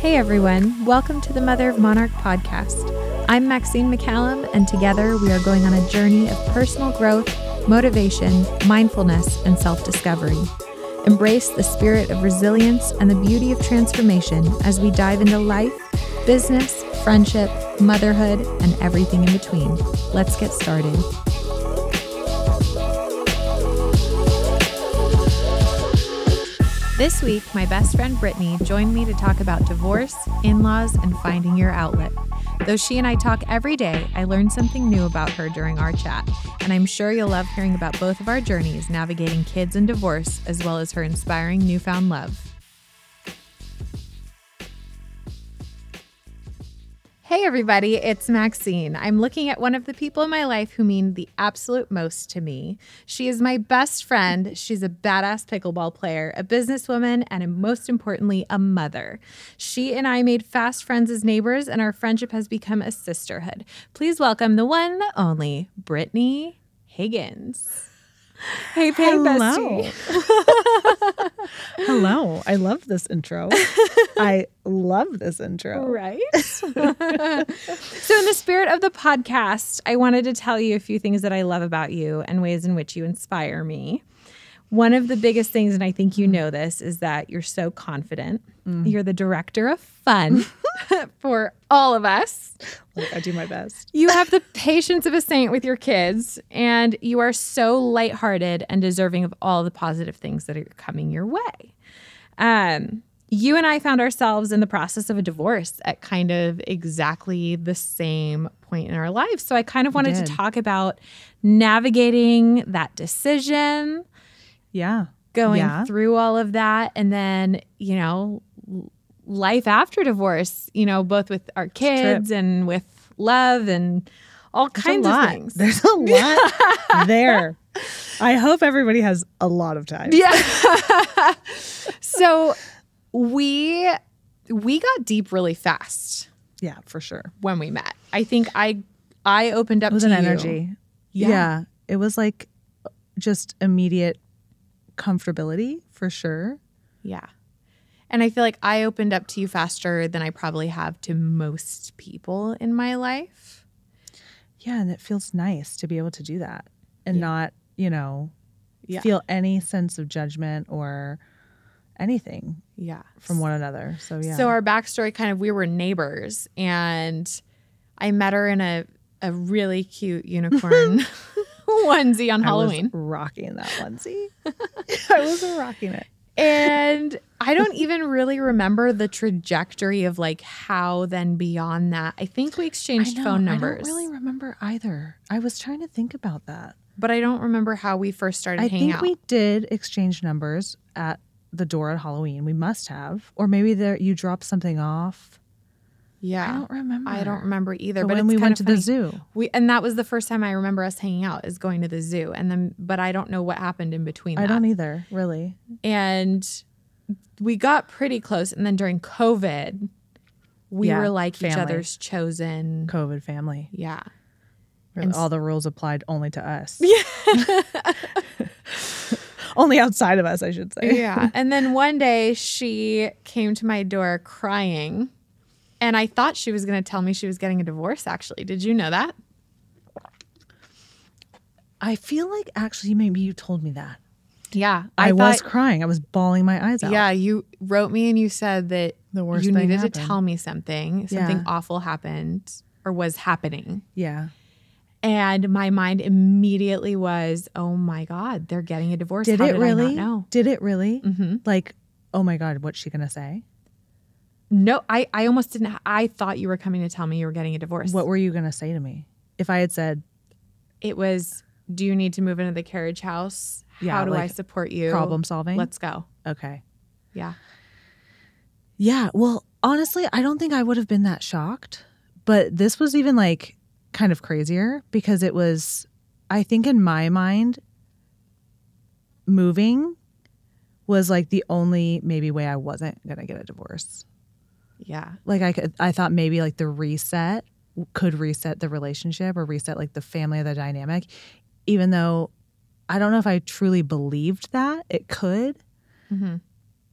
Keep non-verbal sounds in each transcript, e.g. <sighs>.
Hey everyone, welcome to the Mother of Monarch podcast. I'm Maxine McCallum, and together we are going on a journey of personal growth, motivation, mindfulness, and self discovery. Embrace the spirit of resilience and the beauty of transformation as we dive into life, business, friendship, motherhood, and everything in between. Let's get started. This week, my best friend Brittany joined me to talk about divorce, in laws, and finding your outlet. Though she and I talk every day, I learned something new about her during our chat, and I'm sure you'll love hearing about both of our journeys navigating kids and divorce, as well as her inspiring newfound love. Hey, everybody, it's Maxine. I'm looking at one of the people in my life who mean the absolute most to me. She is my best friend. She's a badass pickleball player, a businesswoman, and most importantly, a mother. She and I made fast friends as neighbors, and our friendship has become a sisterhood. Please welcome the one, the only, Brittany Higgins. Hey, Patty Hello. <laughs> Hello. I love this intro. I love this intro. Right. so, in the spirit of the podcast, I wanted to tell you a few things that I love about you and ways in which you inspire me. One of the biggest things, and I think you know this, is that you're so confident. Mm. You're the director of fun <laughs> <laughs> for all of us. Like, I do my best. You have the patience of a saint with your kids, and you are so lighthearted and deserving of all the positive things that are coming your way. Um, you and I found ourselves in the process of a divorce at kind of exactly the same point in our lives. So I kind of wanted to talk about navigating that decision yeah. Going yeah. through all of that. And then, you know, life after divorce, you know, both with our kids and with love and all There's kinds of things. There's a <laughs> lot there. I hope everybody has a lot of time. Yeah. <laughs> so we we got deep really fast. Yeah, for sure. When we met. I think I I opened up it was an you. energy. Yeah. yeah. It was like just immediate comfortability for sure. Yeah. And I feel like I opened up to you faster than I probably have to most people in my life. Yeah, and it feels nice to be able to do that and yeah. not, you know, yeah. feel any sense of judgment or anything yeah from one another so yeah so our backstory kind of we were neighbors and i met her in a, a really cute unicorn <laughs> onesie on Halloween. rocking that onesie. <laughs> I was rocking it. And I don't even really remember the trajectory of like how then beyond that. I think we exchanged know, phone numbers. I don't really remember either. I was trying to think about that. But I don't remember how we first started I hanging think we did exchange numbers at the door at Halloween. We must have. Or maybe there you dropped something off. Yeah, I don't remember. I don't remember either. But, but when we went to funny. the zoo, we and that was the first time I remember us hanging out is going to the zoo, and then but I don't know what happened in between. I that. don't either, really. And we got pretty close, and then during COVID, we yeah, were like family. each other's chosen COVID family. Yeah, and all the rules applied only to us. <laughs> Yeah. <laughs> only outside of us, I should say. Yeah. And then one day she came to my door crying and I thought she was going to tell me she was getting a divorce, actually. Did you know that? I feel like actually maybe you told me that. Yeah. I, I thought, was crying. I was bawling my eyes out. Yeah. You wrote me and you said that the worst you needed happened. to tell me something. Something yeah. awful happened or was happening. Yeah. And my mind immediately was, oh my God, they're getting a divorce. Did How it did really? No. Did it really? Mm-hmm. Like, oh my God, what's she going to say? No, I, I almost didn't. I thought you were coming to tell me you were getting a divorce. What were you going to say to me? If I had said, it was, do you need to move into the carriage house? Yeah, How do like I support you? Problem solving. Let's go. Okay. Yeah. Yeah. Well, honestly, I don't think I would have been that shocked. But this was even like kind of crazier because it was, I think in my mind, moving was like the only maybe way I wasn't going to get a divorce. Yeah. Like I could, I thought maybe like the reset could reset the relationship or reset like the family or the dynamic, even though I don't know if I truly believed that it could. Mm-hmm.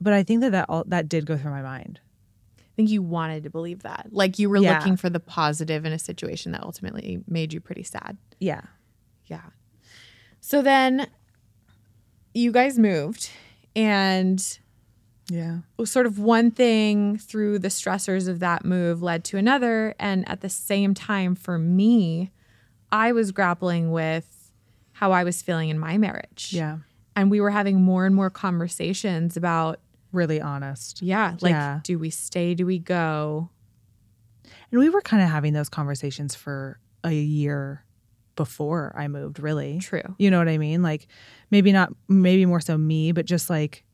But I think that that all that did go through my mind. I think you wanted to believe that. Like you were Yeah. looking for the positive in a situation that ultimately made you pretty sad. Yeah. Yeah. So then you guys moved and Yeah. Well, sort of one thing through the stressors of that move led to another. And at the same time, for me, I was grappling with how I was feeling in my marriage. Yeah. And we were having more and more conversations about, Really honest. yeah, like, Yeah. do we stay? Do we go? And we were kind of having those conversations for a year before I moved, really. True. You know what I mean? Like maybe not maybe more so me, but just like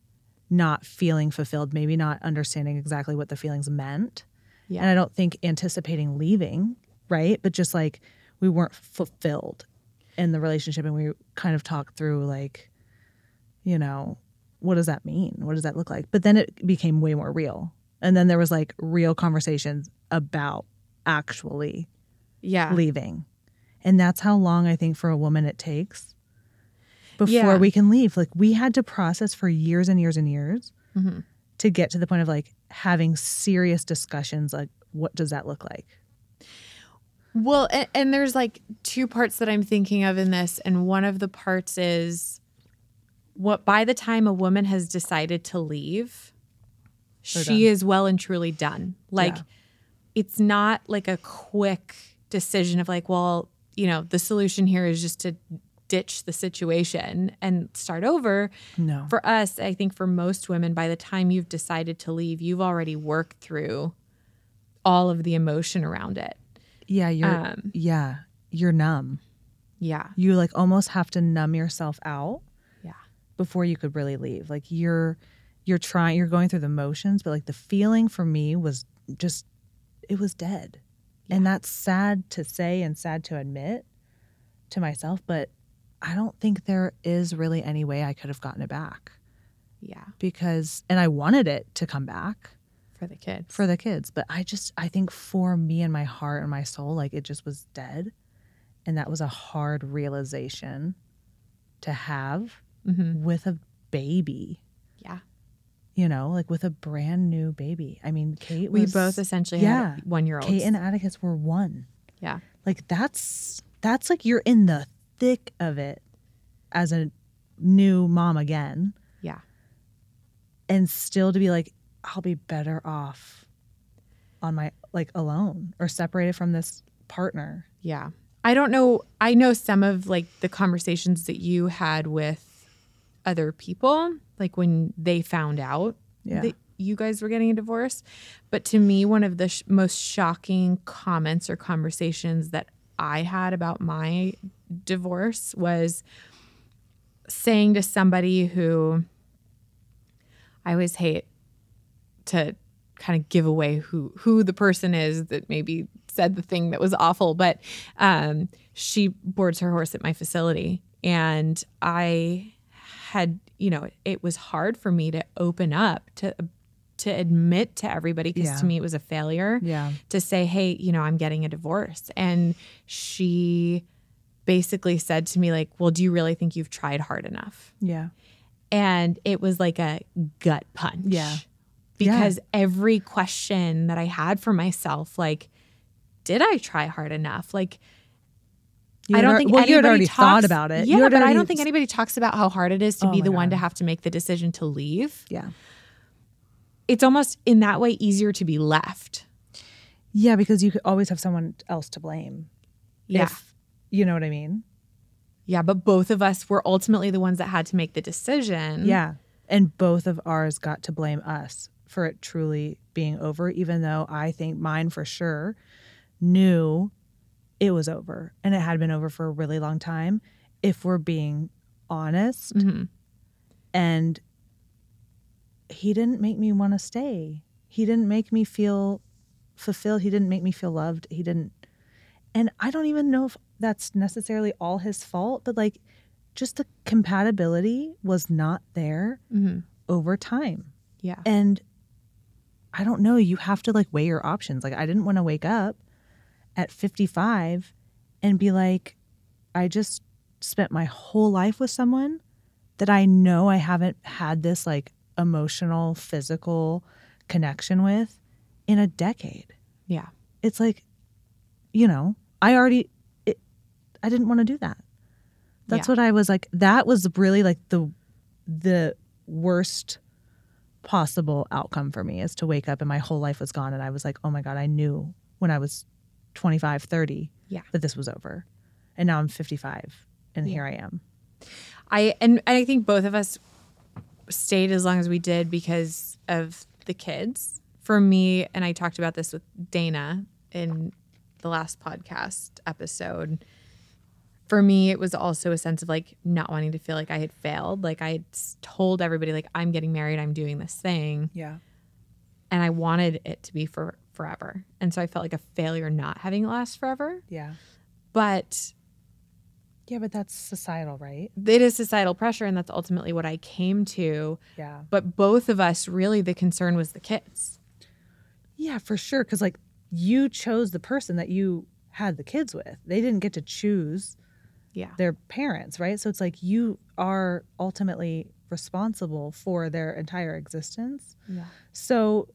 not feeling fulfilled, maybe not understanding exactly what the feelings meant. Yeah. And I don't think anticipating leaving, right? But just like we weren't fulfilled in the relationship and we kind of talked through like you know, what does that mean? What does that look like? But then it became way more real. And then there was like real conversations about actually Yeah. leaving. And that's how long I think for a woman it takes before Yeah. we can leave. Like we had to process for years and years and years Mhm. to get to the point of like having serious discussions like what does that look like? Well, and, and there's like two parts that I'm thinking of in this. And one of the parts is what by the time a woman has decided to leave, They're she done. is well and truly done. Like Yeah. it's not like a quick decision of like, well, you know, the solution here is just to ditch the situation and start over. No. For us, I think for most women, by the time you've decided to leave, you've already worked through all of the emotion around it. yeah, you're Um, yeah, you're numb. yeah. You like almost have to numb yourself out Yeah. before you could really leave. Like you're you're trying you're going through the motions, but like the feeling for me was just it was dead. And that's sad to say and sad to admit to myself, but I don't think there is really any way I could have gotten it back Yeah. because and I wanted it to come back For the kids. for the kids, but I just I think for me and my heart and my soul like it just was dead. And that was a hard realization to have Mhm. with a baby, Yeah. you know, like with a brand new baby. I mean, Kate We both essentially yeah. had one year old. Kate and Atticus were one. yeah. Like that's that's like you're in the thick of it as a new mom again Yeah. and still to be like I'll be better off on my like alone or separated from this partner. Yeah. I don't know. I know some of like the conversations that you had with other people, like when they found out Yeah. that you guys were getting a divorce. But to me, one of the sh- most shocking comments or conversations that I had about my divorce was saying to somebody who I always hate to kind of give away who who the person is that maybe said the thing that was awful, but um, she boards her horse at my facility, and I had you know it was hard for me to open up to to admit to everybody because Yeah. to me it was a failure Yeah. to say, hey, you know, I'm getting a divorce. And she basically said to me, like, well, do you really think you've tried hard enough? Yeah. And it was like a gut punch. Yeah. Because every question that I had for myself, like, did I try hard enough? Like, You I don't think well, anybody already talks, thought about it. Yeah, but I don't think anybody talks about how hard it is to Oh be the one to have to make the decision to leave. Yeah. It's almost in that way easier to be left. Yeah, because you could always have someone else to blame. Yeah. If, you know what I mean? Yeah, but both of us were ultimately the ones that had to make the decision. Yeah. And both of ours got to blame us for it truly being over, even though I think mine for sure knew it was over and it had been over for a really long time, if we're being honest. Mhm. And he didn't make me want to stay. He didn't make me feel fulfilled. He didn't make me feel loved. He didn't. And I don't even know if that's necessarily all his fault, but like just the compatibility was not there Mhm. over time. Yeah. And I don't know, you have to like weigh your options. Like I didn't want to wake up at 55 and be like I just spent my whole life with someone that I know I haven't had this like emotional, physical connection with in a decade. Yeah. It's like, you know, I already, I didn't want to do that. That's Yeah. what I was like. That was really like the, the worst possible outcome for me is to wake up and my whole life was gone. And I was like, oh my God, I knew when I was 25, 30 Yeah. that this was over. And now I'm 55 and Yeah. here I am. I and, and I think both of us stayed as long as we did because of the kids. For me, and I talked about this with Dana in the last podcast episode. For me, it was also a sense of like not wanting to feel like I had failed. Like I had told everybody, like I'm getting married, I'm doing this thing, Yeah. and I wanted it to be for forever. And so I felt like a failure not having it last forever. Yeah. But Yeah, but that's societal, right? it is societal pressure, and that's ultimately what I came to. Yeah. But both of us, really, the concern was the kids. Yeah, for sure. Cause like you chose the person that you had the kids with. They didn't get to choose Yeah. their parents, right? So it's like you are ultimately responsible for their entire existence. Yeah. So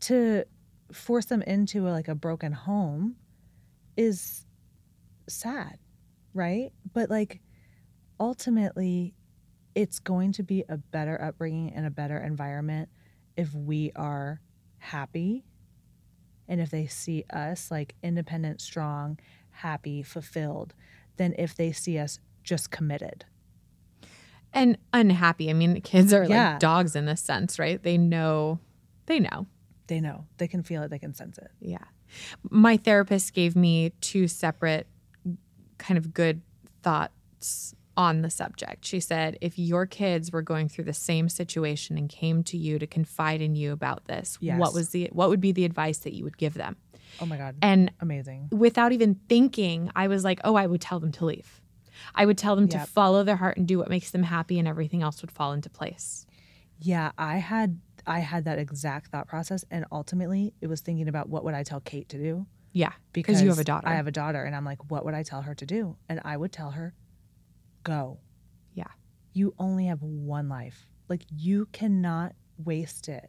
to force them into a, like a broken home is sad, right? But like ultimately it's going to be a better upbringing and a better environment if we are happy and if they see us like independent, strong, happy, fulfilled than if they see us just committed. And unhappy. I mean, the kids are Yeah. like dogs in this sense, right? They know, they know. They know, they can feel it, they can sense it. Yeah. My therapist gave me two separate kind of good thoughts on the subject. She said, if your kids were going through the same situation and came to you to confide in you about this, Yes. what was the what would be the advice that you would give them? Oh my God. And Amazing. without even thinking, I was like, oh, I would tell them to leave. I would tell them to follow their heart and do what makes them happy, and everything else would fall into place. Yeah, I had I had that exact thought process and ultimately it was thinking about what would I tell Kate to do? Yeah, Because you have a daughter. I have a daughter and I'm like, what would I tell her to do? And I would tell her, go. Yeah. You only have one life. Like you cannot waste it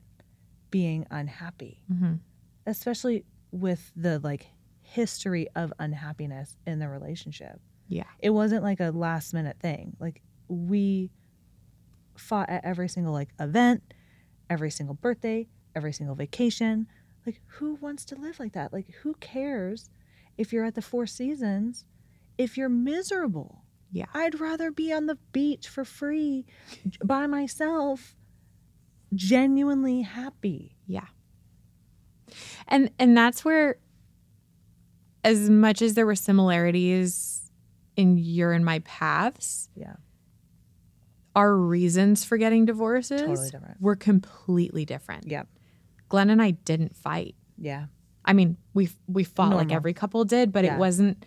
being unhappy. Mhm. Especially with the like history of unhappiness in the relationship. Yeah. It wasn't like a last minute thing. Like we fought at every single like event, every single birthday, every single vacation. Like who wants to live like that? Like who cares if you're at the Four Seasons if you're miserable? Yeah. I'd rather be on the beach for free by myself genuinely happy. Yeah. And and that's where as much as there were similarities in your and my paths, Yeah. our reasons for getting divorces Totally were completely different. Yep. Glenn and I didn't fight. Yeah. I mean, we we fought like every couple did, but Yeah. it wasn't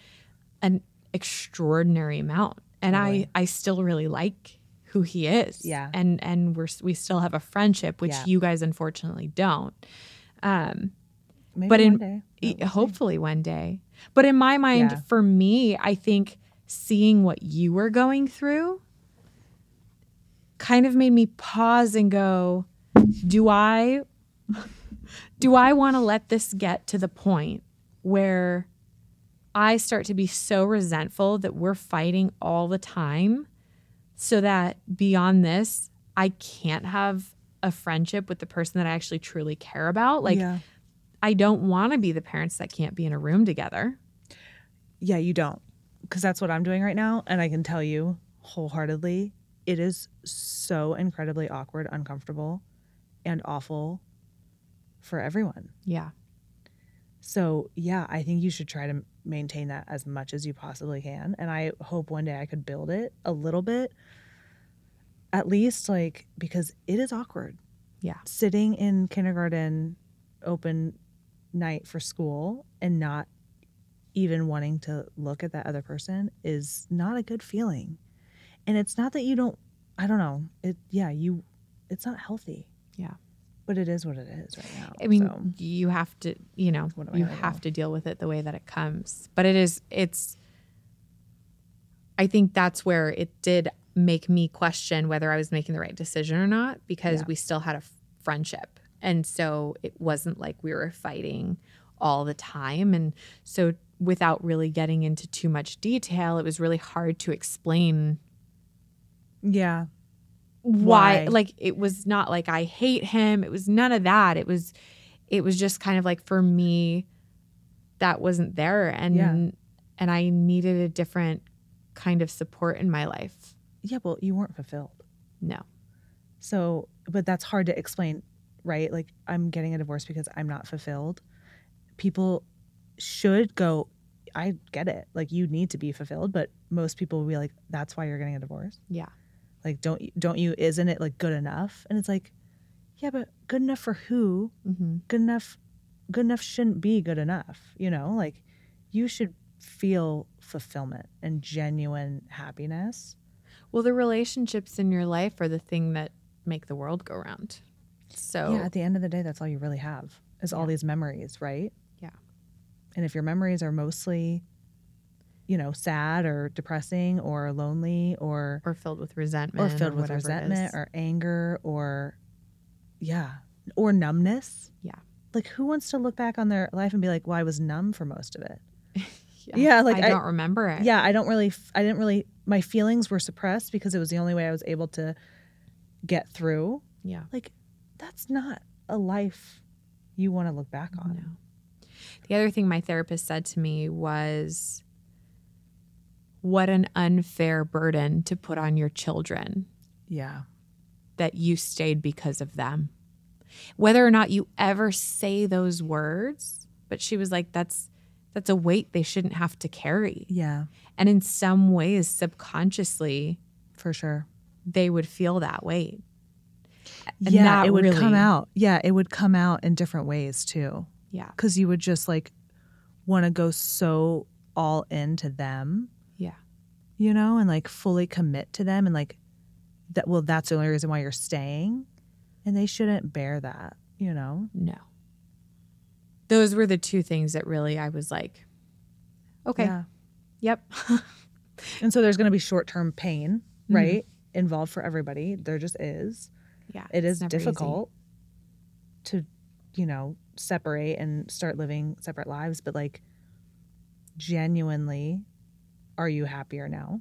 an extraordinary amount. And Totally. I I still really like who he is. Yeah. And and we're we still have a friendship, which Yeah. you guys unfortunately don't. Um, Maybe But one in- day. E- But we'll see. hopefully one day. But in my mind, Yeah. for me, I think seeing what you were going through kind of made me pause and go, do I do I want to let this get to the point where I start to be so resentful that we're fighting all the time so that beyond this, I can't have a friendship with the person that I actually truly care about? Like yeah. I don't want to be the parents that can't be in a room together. Yeah, you don't. Because that's what I'm doing right now. And I can tell you wholeheartedly, it is so incredibly awkward, uncomfortable, and awful for everyone. Yeah. So, yeah, I think you should try to maintain that as much as you possibly can. And I hope one day I could build it a little bit, at least, like, because it is awkward. Yeah. Sitting in kindergarten, open night for school, and not even wanting to look at that other person is not a good feeling. And it's not that you don't, I don't know. It, yeah, you, it's not healthy. Yeah. But it is what it is right now. I mean, so. you have to, you know, What am I you have do? to deal with it the way that it comes. But it is, it's, I think that's where it did make me question whether I was making the right decision or not because Yeah. we still had a f- friendship And so it wasn't like we were fighting all the time. And so without really getting into too much detail, it was really hard to explain Yeah. why Why? like it was not like I hate him. It was none of that. It was it was just kind of like for me that wasn't there and Yeah. and I needed a different kind of support in my life. Yeah. Well, you weren't fulfilled. No. So, but that's hard to explain, right? Like, I'm getting a divorce because I'm not fulfilled. People should go, I get it. Like, you need to be fulfilled, but most people will be like, that's why you're getting a divorce. Yeah. Like, don't, you- don't you, isn't it like good enough? And it's like, yeah, but good enough for who? Mm-hmm. Good enough, good enough shouldn't be good enough. You know, like, you should feel fulfillment and genuine happiness. Well, the relationships in your life are the thing that make the world go round. So Yeah, at the end of the day, that's all you really have is all these memories, right? Yeah. And if your memories are mostly, you know, sad or depressing or lonely or or filled with resentment or filled with resentment or anger or yeah, or numbness. Yeah. Like who wants to look back on their life and be like, "Well, I was numb for most of it." <laughs> yeah, yeah, like I I- don't remember it. Yeah, I don't really I didn't really my feelings were suppressed because it was the only way I was able to get through. Yeah. Like that's not a life you want to look back on. No. The other thing my therapist said to me was, What an unfair burden to put on your children Yeah. that you stayed because of them. Whether or not you ever say those words, but she was like, That's that's a weight they shouldn't have to carry. Yeah, And in some ways, subconsciously, for sure. they would feel that weight. And yeah, that it would come out. Yeah, it would come out in different ways too. Yeah. Cuz you would just like want to go so all into them, Yeah. you know, and like fully commit to them and like that well that's the only reason why you're staying and they shouldn't bear that, you know. No. Those were the two things that really I was like, okay, Yeah. yep. <laughs> And so there's going to be short-term pain, Mhm. right? Involved for everybody. There just is. yeah. it's is never easy. difficult to you know separate and start living separate lives but like genuinely are you happier now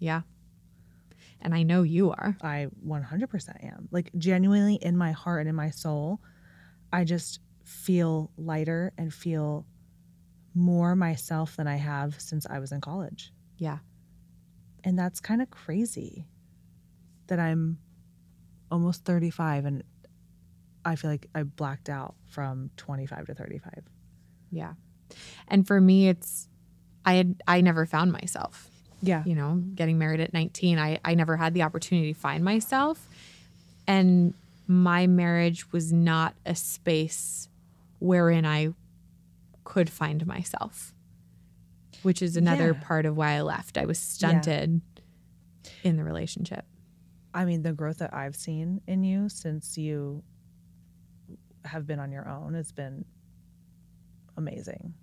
Yeah. And I know you are. i 100% am like genuinely in my heart and in my soul i just feel lighter and feel more myself than i have since i was in college Yeah. and that's kind of crazy that i'm almost 35 and i feel like i blacked out from 25 to 35 Yeah. And for me, it's, I had, I never found myself, yeah you know, getting married at 19. I, I never had the opportunity to find myself. And my marriage was not a space wherein I could find myself, which is another Yeah. part of why I left. I was stunted in the relationship. i mean the growth that i've seen in you since you have been on your own has been amazing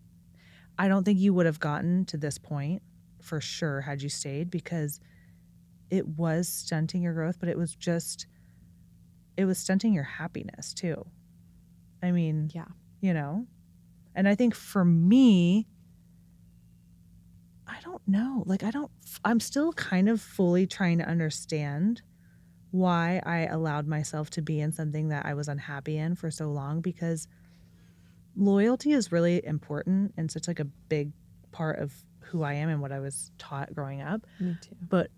i don't think you would have gotten to this point for sure had you stayed because it was stunting your growth but it was just it was stunting your happiness too i mean Yeah. You know? And i think for me i don't know. Like i don't i'm still kind of fully trying to understand why i allowed myself to be in something that i was unhappy in for so long because loyalty is really important and such like a big part of who i am and what i was taught growing up. Me too. but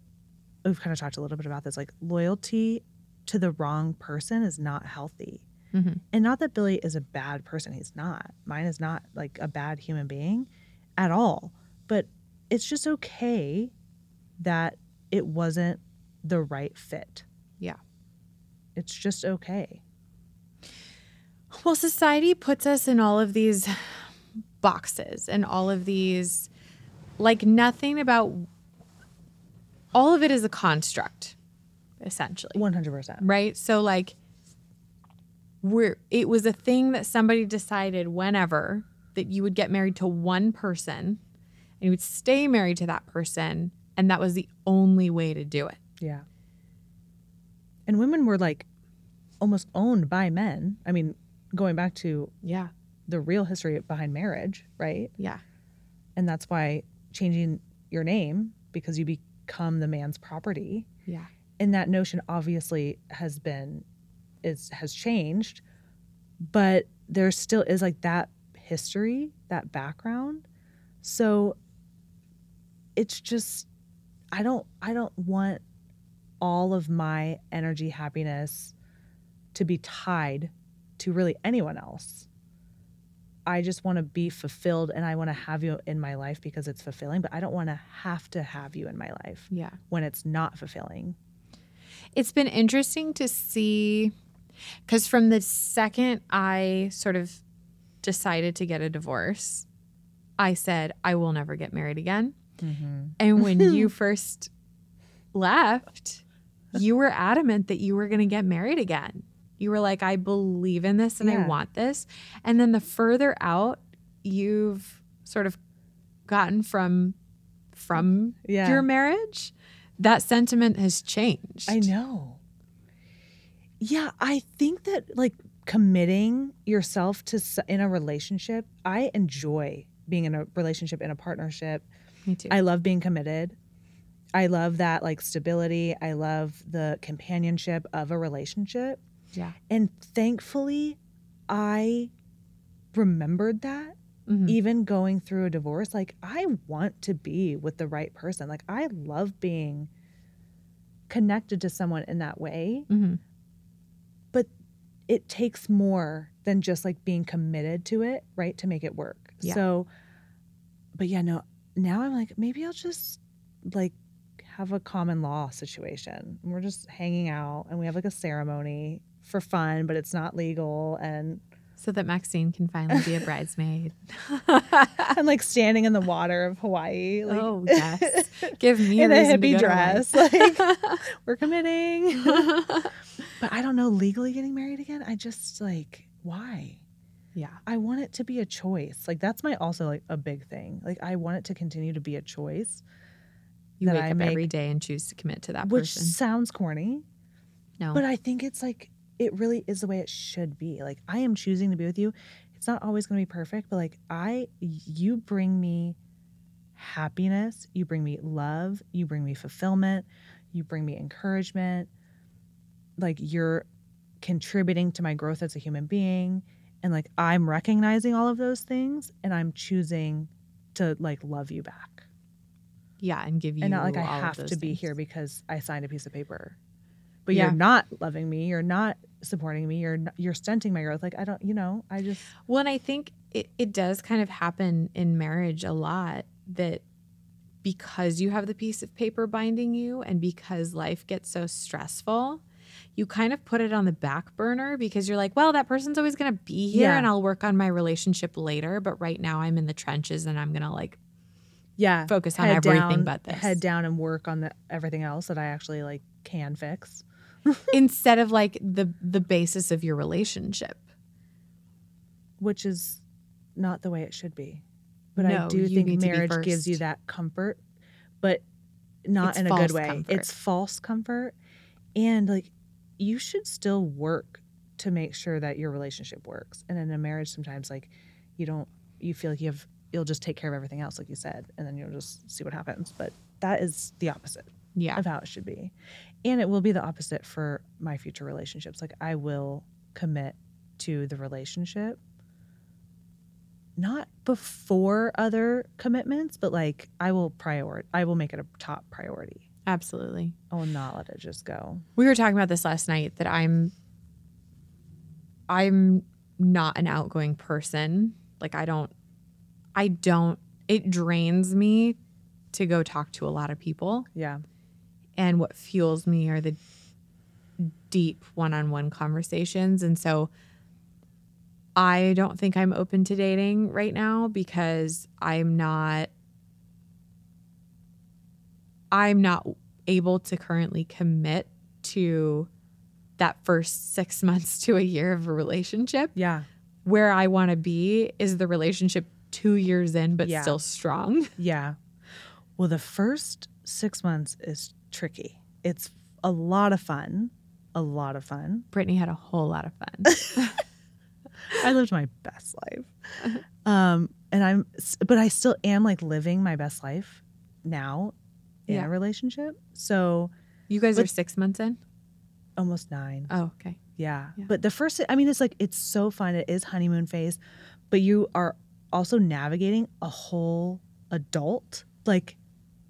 we've kind of talked a little bit about this like loyalty to the wrong person is not healthy Mhm. and not that billy is a bad person he's not mine is not like a bad human being at all but it's just okay that it wasn't the right fit Yeah. it's just okay Well, society puts us in all of these boxes and all of these, like, nothing about all of it is a construct, essentially. 100% Right? So, like, we're, it was a thing that somebody decided whenever that you would get married to one person and you would stay married to that person. And that was the only way to do it. Yeah. And women were like almost owned by men. I mean, going back to Yeah. the real history behind marriage, right? Yeah. And that's why changing your name because you become the man's property. Yeah. And that notion obviously has been is has changed, but there still is like that history, that background. So it's just I don't I don't want all of my energy, happiness to be tied to really anyone else. I just want to be fulfilled and I want to have you in my life because it's fulfilling, but I don't want to have to have you in my life Yeah. when it's not fulfilling. It's been interesting to see because from the second I sort of decided to get a divorce, I said, I will never get married again. Mm-hmm. And when <laughs> you first left, you were adamant that you were going to get married again. You were like, I believe in this and I want this. And then the further out you've sort of gotten from from Yeah. your marriage, that sentiment has changed. I know. Yeah, I think that like committing yourself to in a relationship, I enjoy being in a relationship in a partnership. Me too. I love being committed. I love that like stability. I love the companionship of a relationship. yeah. And thankfully, I remembered that Mhm. even going through a divorce. Like, I want to be with the right person. Like, I love being connected to someone in that way. Mhm. It takes more than just like being committed to it, right? To make it work. Yeah. So, but yeah, no, now I'm like, maybe I'll just like have a common law situation. We're just hanging out and we have like a ceremony for fun, but it's not legal. And So that Maxine can finally be a bridesmaid. <laughs> I'm like standing in the water of Hawaii. Like, oh <laughs> yes, give me in a hippie dress. Like, <laughs> we're committing. but I don't know, legally getting married again, I just like, why? yeah, I want it to be a choice. Like, that's my also like a big thing. Like, I want it to continue to be a choice, you wake I up make- every day and choose to commit to that which person. sounds corny, No, but I think it's like, it really is the way it should be. Like, I am choosing to be with you. It's not always going to be perfect, but like, I, you bring me happiness, you bring me love, you bring me fulfillment, you bring me encouragement. Like, you're contributing to my growth as a human being. And like, I'm recognizing all of those things and I'm choosing to like love you back. yeah, and give you and not like I have to be here because I signed a piece of paper. But Yeah. you're not loving me. You're not supporting me. You're you're stunting my growth. Like I don't, you know, I just Well, and I think it, it does kind of happen in marriage a lot that because you have the piece of paper binding you and because life gets so stressful, you kind of put it on the back burner because you're like, well, that person's always going to be here Yeah. and I'll work on my relationship later. But right now I'm in the trenches and I'm going to like yeah focus on everything down, but this. Head down and work on the everything else that I actually like can fix. <laughs> Instead of like the the basis of your relationship. which is not the way it should be. But No, I do think need to be marriage gives you that comfort, but not It's in a good way. comfort. It's false comfort. And like you should still work to make sure that your relationship works. And in a marriage sometimes like you don't you feel like you have you'll just take care of everything else like you said and then you'll just see what happens. But that is the opposite Yeah. of how it should be. And it will be the opposite for my future relationships. Like I will commit to the relationship not before other commitments, but like I will prioritize I will make it a top priority. Absolutely. I will not let it just go. We were talking about this last night that I'm I'm not an outgoing person. Like I don't I don't it drains me to go talk to a lot of people Yeah. And what fuels me are the deep one-on-one conversations and so I don't think I'm open to dating right now because I'm not I'm not able to currently commit to that first 6 <laughs> months to a year of a relationship. Yeah. Where I want to be is the relationship 2 years in but Yeah. still strong. <laughs> Yeah. Well, the first 6 months is tricky. It's a lot of fun. a lot of fun. Brittany had a whole lot of fun. <laughs> I lived my best life. Um, and I'm, but I still am like living my best life now in Yeah. a relationship. So You guys are six months in? almost nine. Oh, okay. Yeah. Yeah. But the first, I mean, it's like, it's so fun. It is honeymoon phase, but you are also navigating a whole adult, like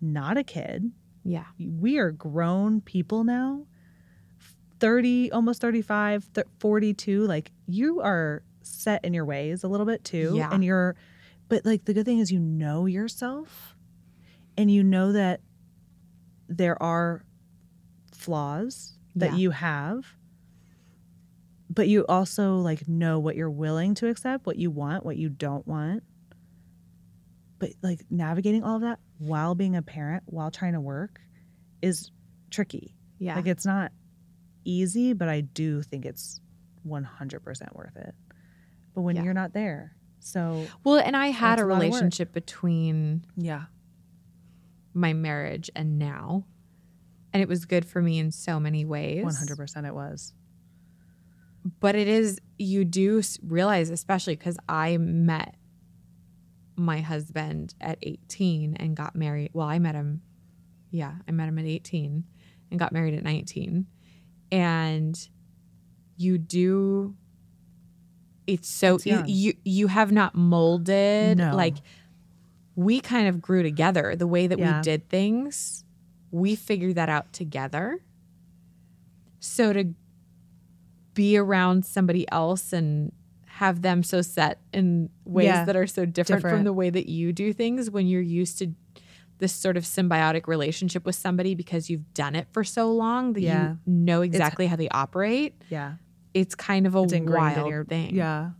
not a kid. Yeah. We are grown people now, 30, almost 35, th- 42. Like you are set in your ways a little bit too. Yeah. And you're, but like the good thing is you know yourself and you know that there are flaws that Yeah. you have but you also like know what you're willing to accept what you want what you don't want but like navigating all of that while being a parent while trying to work is tricky Yeah. like it's not easy but i do think it's 100% worth it but when Yeah. you're not there so well, and I had a a lot of work. relationship between yeah my marriage and now. And it was good for me in so many ways. 100% it was But it is, you do realize, especially because I met my husband at 18 and got married. Well, I met him, yeah, I met him at 18 and got married at 19. And you do, it's so, It's you, you, you have not molded, No. like, we kind of grew together the way that Yeah. we did things. We figured that out together. So to be around somebody else and have them so set in ways Yeah. that are so different, from the way that you do things when you're used to this sort of symbiotic relationship with somebody because you've done it for so long that Yeah. you know exactly how they operate. yeah It's kind of a it's wild your thing. Yeah.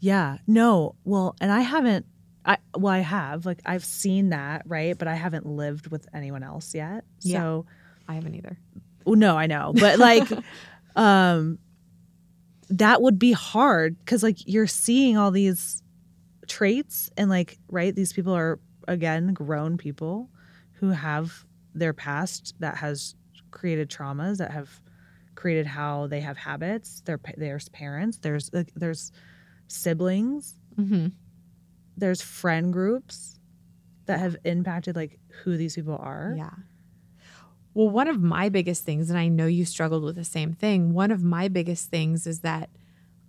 Yeah. No. Well, and I haven't I well I have like I've seen that, right? But I haven't lived with anyone else yet. Yeah. So I haven't either. well, no, I know. But like <laughs> um that would be hard cuz like you're seeing all these traits and like right these people are again grown people who have their past that has created traumas that have created how they have habits their there's parents there's like, there's siblings Mm-hmm. there's friend groups that have impacted like who these people are Yeah. Well, one of my biggest things, and I know you struggled with the same thing, one of my biggest things is that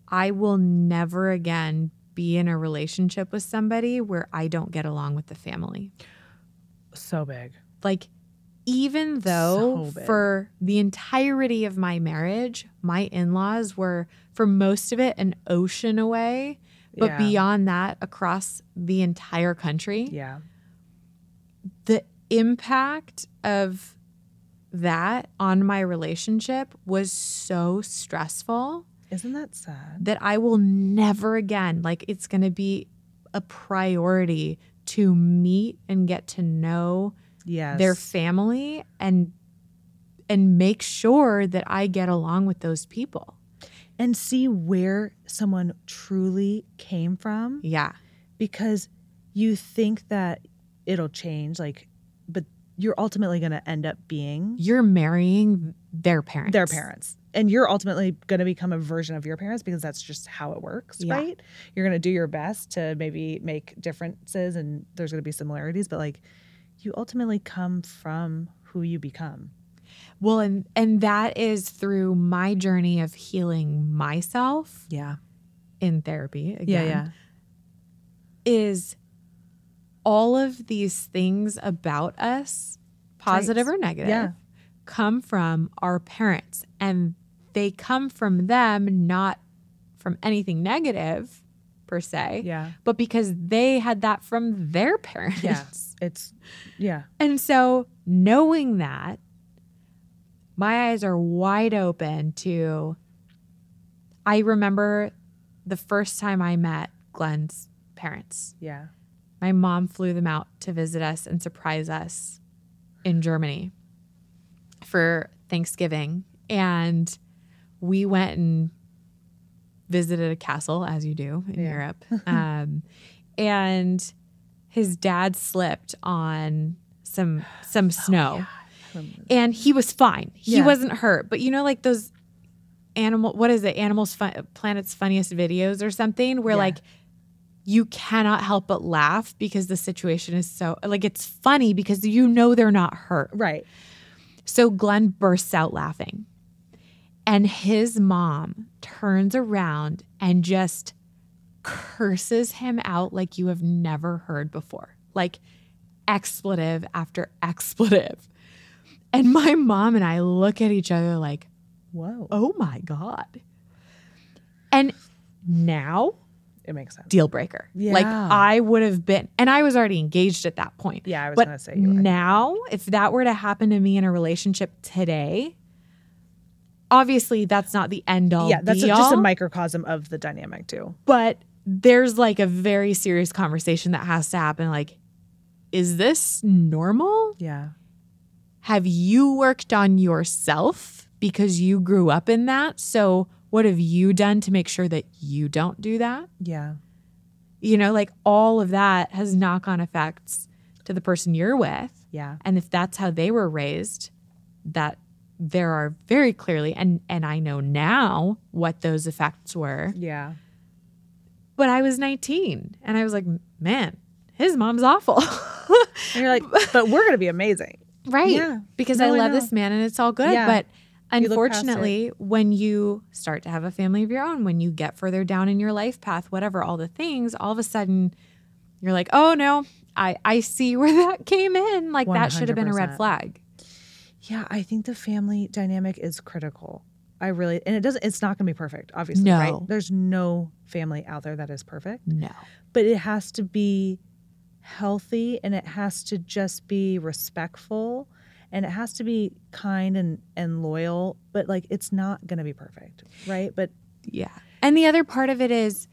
I will never again be in a relationship with somebody where I don't get along with the family. so big. Like, even though So for the entirety of my marriage, my in laws were, for most of it, an ocean away, but Yeah. beyond that, across the entire country. Yeah. The impact of that on my relationship was so stressful isn't that sad that I will never again, like, it's going to be a priority to meet and get to know yes their family and and make sure that I get along with those people. and see where someone truly came from Yeah. because you think that it'll change like but you're ultimately going to end up being You're marrying their parents. their parents and you're ultimately going to become a version of your parents because that's just how it works Yeah. right you're going to do your best to maybe make differences and there's going to be similarities but like you ultimately come from who you become Well, and and that is through my journey of healing myself yeah in therapy again. yeah yeah is all of these things about us, positive or negative, Yeah. come from our parents. And they come from them, not from anything negative per se, yeah but because they had that from their parents. Yeah. it's yeah And so knowing that, my eyes are wide open to. I remember the first time I met Glenn's parents. yeah My mom flew them out to visit us and surprise us in Germany for Thanksgiving. And we went and visited a castle, as you do in Yeah. Europe. <laughs> Um, and his dad slipped on some some snow. and he was fine. He Yeah. wasn't hurt. But you know, like those animal, what is it? Animals, fun, Planet's funniest videos or something, where Yeah. like you cannot help but laugh because the situation is so like it's funny because you know they're not hurt. Right. So Glenn bursts out laughing. And his mom turns around and just curses him out like you have never heard before. Like expletive after <laughs> expletive. And my mom and I look at each other like, Whoa. oh my God. And now, It makes sense. deal breaker. Like I would have been, and I was already engaged at that point. Yeah, I was But gonna say you were. now, if that were to happen to me in a relationship today, obviously that's not the end all. yeah, that's a, just a microcosm of the dynamic too. But there's like a very serious conversation that has to happen. Like, is this normal? Yeah. Have you worked on yourself because you grew up in that? So, what have you done to make sure that you don't do that? Yeah. You know, like all of that has knock on effects to the person you're with. Yeah. And if that's how they were raised, that there are very clearly and and I know now what those effects were. Yeah. But I was 19 and I was like, man, his mom's awful. And you're like, <laughs> but we're gonna be amazing. right. Yeah. Because No, I I love know. this man and it's all good. Yeah. But You look past it. unfortunately, when you start to have a family of your own, when you get further down in your life path, whatever, all the things, all of a sudden you're like, oh no, I, I see where <laughs> that came in. Like that should have been a red flag. Yeah, I think the family dynamic is critical. I really and it doesn't it's not gonna be perfect, obviously. Right. No. There's no family out there that is perfect. No. But it has to be healthy and it has to just be respectful and it has to be kind and, and loyal, but like it's not gonna be perfect. Right. But Yeah. And the other part of it is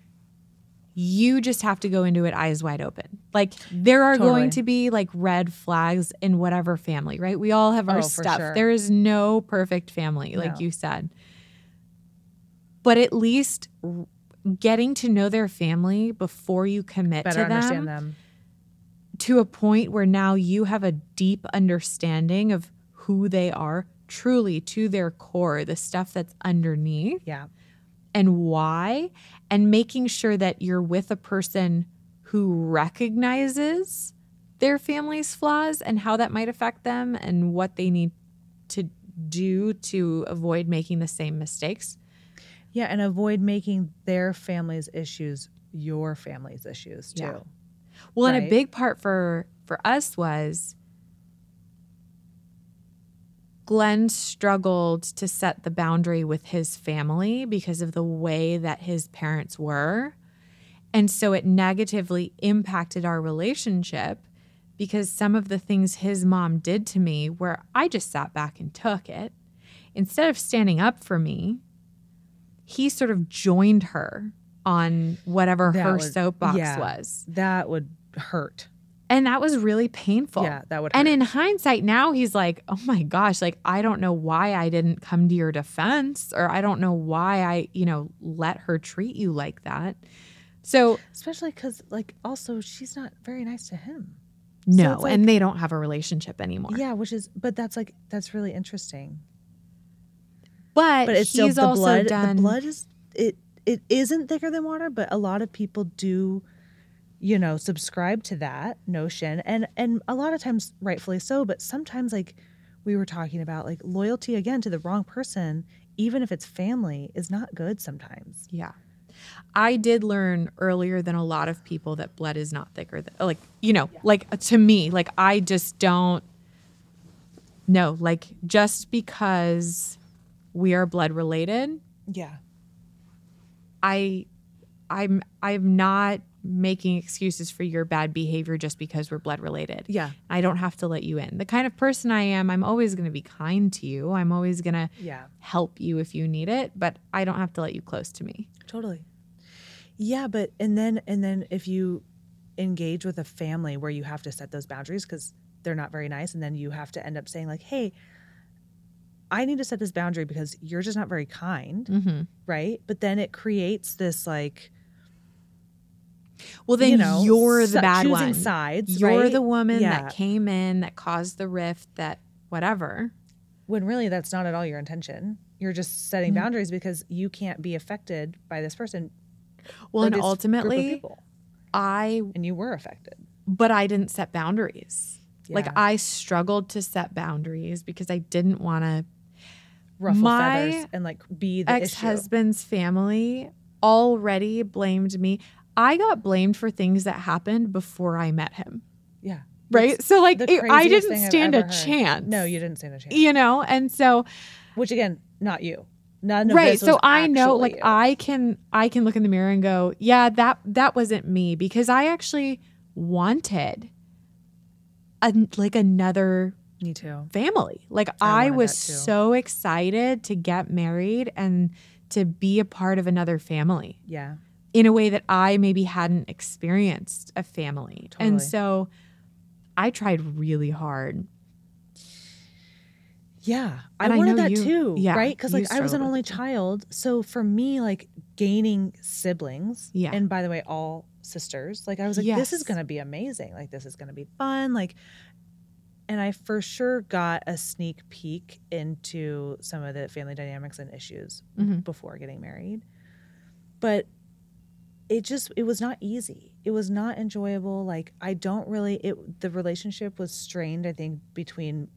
you just have to go into it eyes wide open. Like there are Totally. going to be like red flags in whatever family, right? We all have our Oh, stuff. sure. There is no perfect family, like No. you said. But at least getting to know their family before you commit better to them, understand them. To a point where now you have a deep understanding of who they are truly to their core, the stuff that's underneath Yeah. and why, and making sure that you're with a person who recognizes their family's flaws and how that might affect them and what they need to do to avoid making the same mistakes. Yeah, and avoid making their family's issues your family's issues too. Yeah. Well, and a big part for for us was Glenn struggled to set the boundary with his family because of the way that his parents were. And so it negatively impacted our relationship because some of the things his mom did to me, where I just sat back and took it, instead of standing up for me, he sort of joined her on whatever That her would- soapbox yeah. was. That would hurt. And that was really painful. Yeah, that would hurt. And in hindsight, now he's like, oh my gosh, like, I don't know why I didn't come to your defense, or I don't know why I, you know, let her treat you like that. So, Especially because, like, also she's not very nice to him. no, it's like- and they don't have a relationship anymore. Yeah, which is, but that's like that's really interesting. But, But it's still the also blood. done. The blood is it. It isn't thicker than water, but a lot of people do, you know, subscribe to that notion, and and a lot of times rightfully so. But sometimes, like we were talking about, like loyalty again to the wrong person, even if it's family, is not good sometimes. Yeah. I did learn earlier than a lot of people that blood is not thicker than like, you know, like to me, like I just don't know, like just because we are blood related, Yeah. I I'm I'm not making excuses for your bad behavior just because we're blood related. Yeah. I don't have to let you in. The kind of person I am, I'm always going to be kind to you. I'm always going to Yeah. help you if you need it, but I don't have to let you close to me. Totally. Yeah, but and then and then if you engage with a family where you have to set those boundaries because they're not very nice, and then you have to end up saying like, "Hey, I need to set this boundary because you're just not very kind," Mm-hmm. right? But then it creates this like Well, then you know you're the bad choosing one. sides. You're right? the woman Yeah. that came in that caused the rift that whatever. when really that's not at all your intention. You're just setting Mhm. boundaries because you can't be affected by this person. Well, and this group of ultimately. I and you were affected. but I didn't set boundaries. Like I struggled to set boundaries because I didn't want to ruffle my feathers and like be the ex issue. husband's family already blamed me. I got blamed for things that happened before I met him. Yeah. Right. So, like, it- I didn't stand a heard. chance. No, you didn't stand a chance. You know, and so, Which again, not you. None of right. So I know, like, you. I can, I can look in the mirror and go, yeah, that, that wasn't me because I actually wanted a, like another Me too. family. Like I I, was so excited to get married and to be a part of another family Yeah. In a way that I maybe hadn't experienced a family. And so I tried really hard. Yeah. And I I wanted know that you- too. yeah, Right? Because like I was an only child. So for me, like gaining siblings, Yeah. and by the way, all sisters, like I was like, this is gonna be amazing. Like this is gonna be fun. Like and I for sure got a sneak peek into some of the family dynamics and issues Mhm. before getting married. But it just it was not easy. It was not enjoyable. Like I don't really it the relationship was strained, I think, between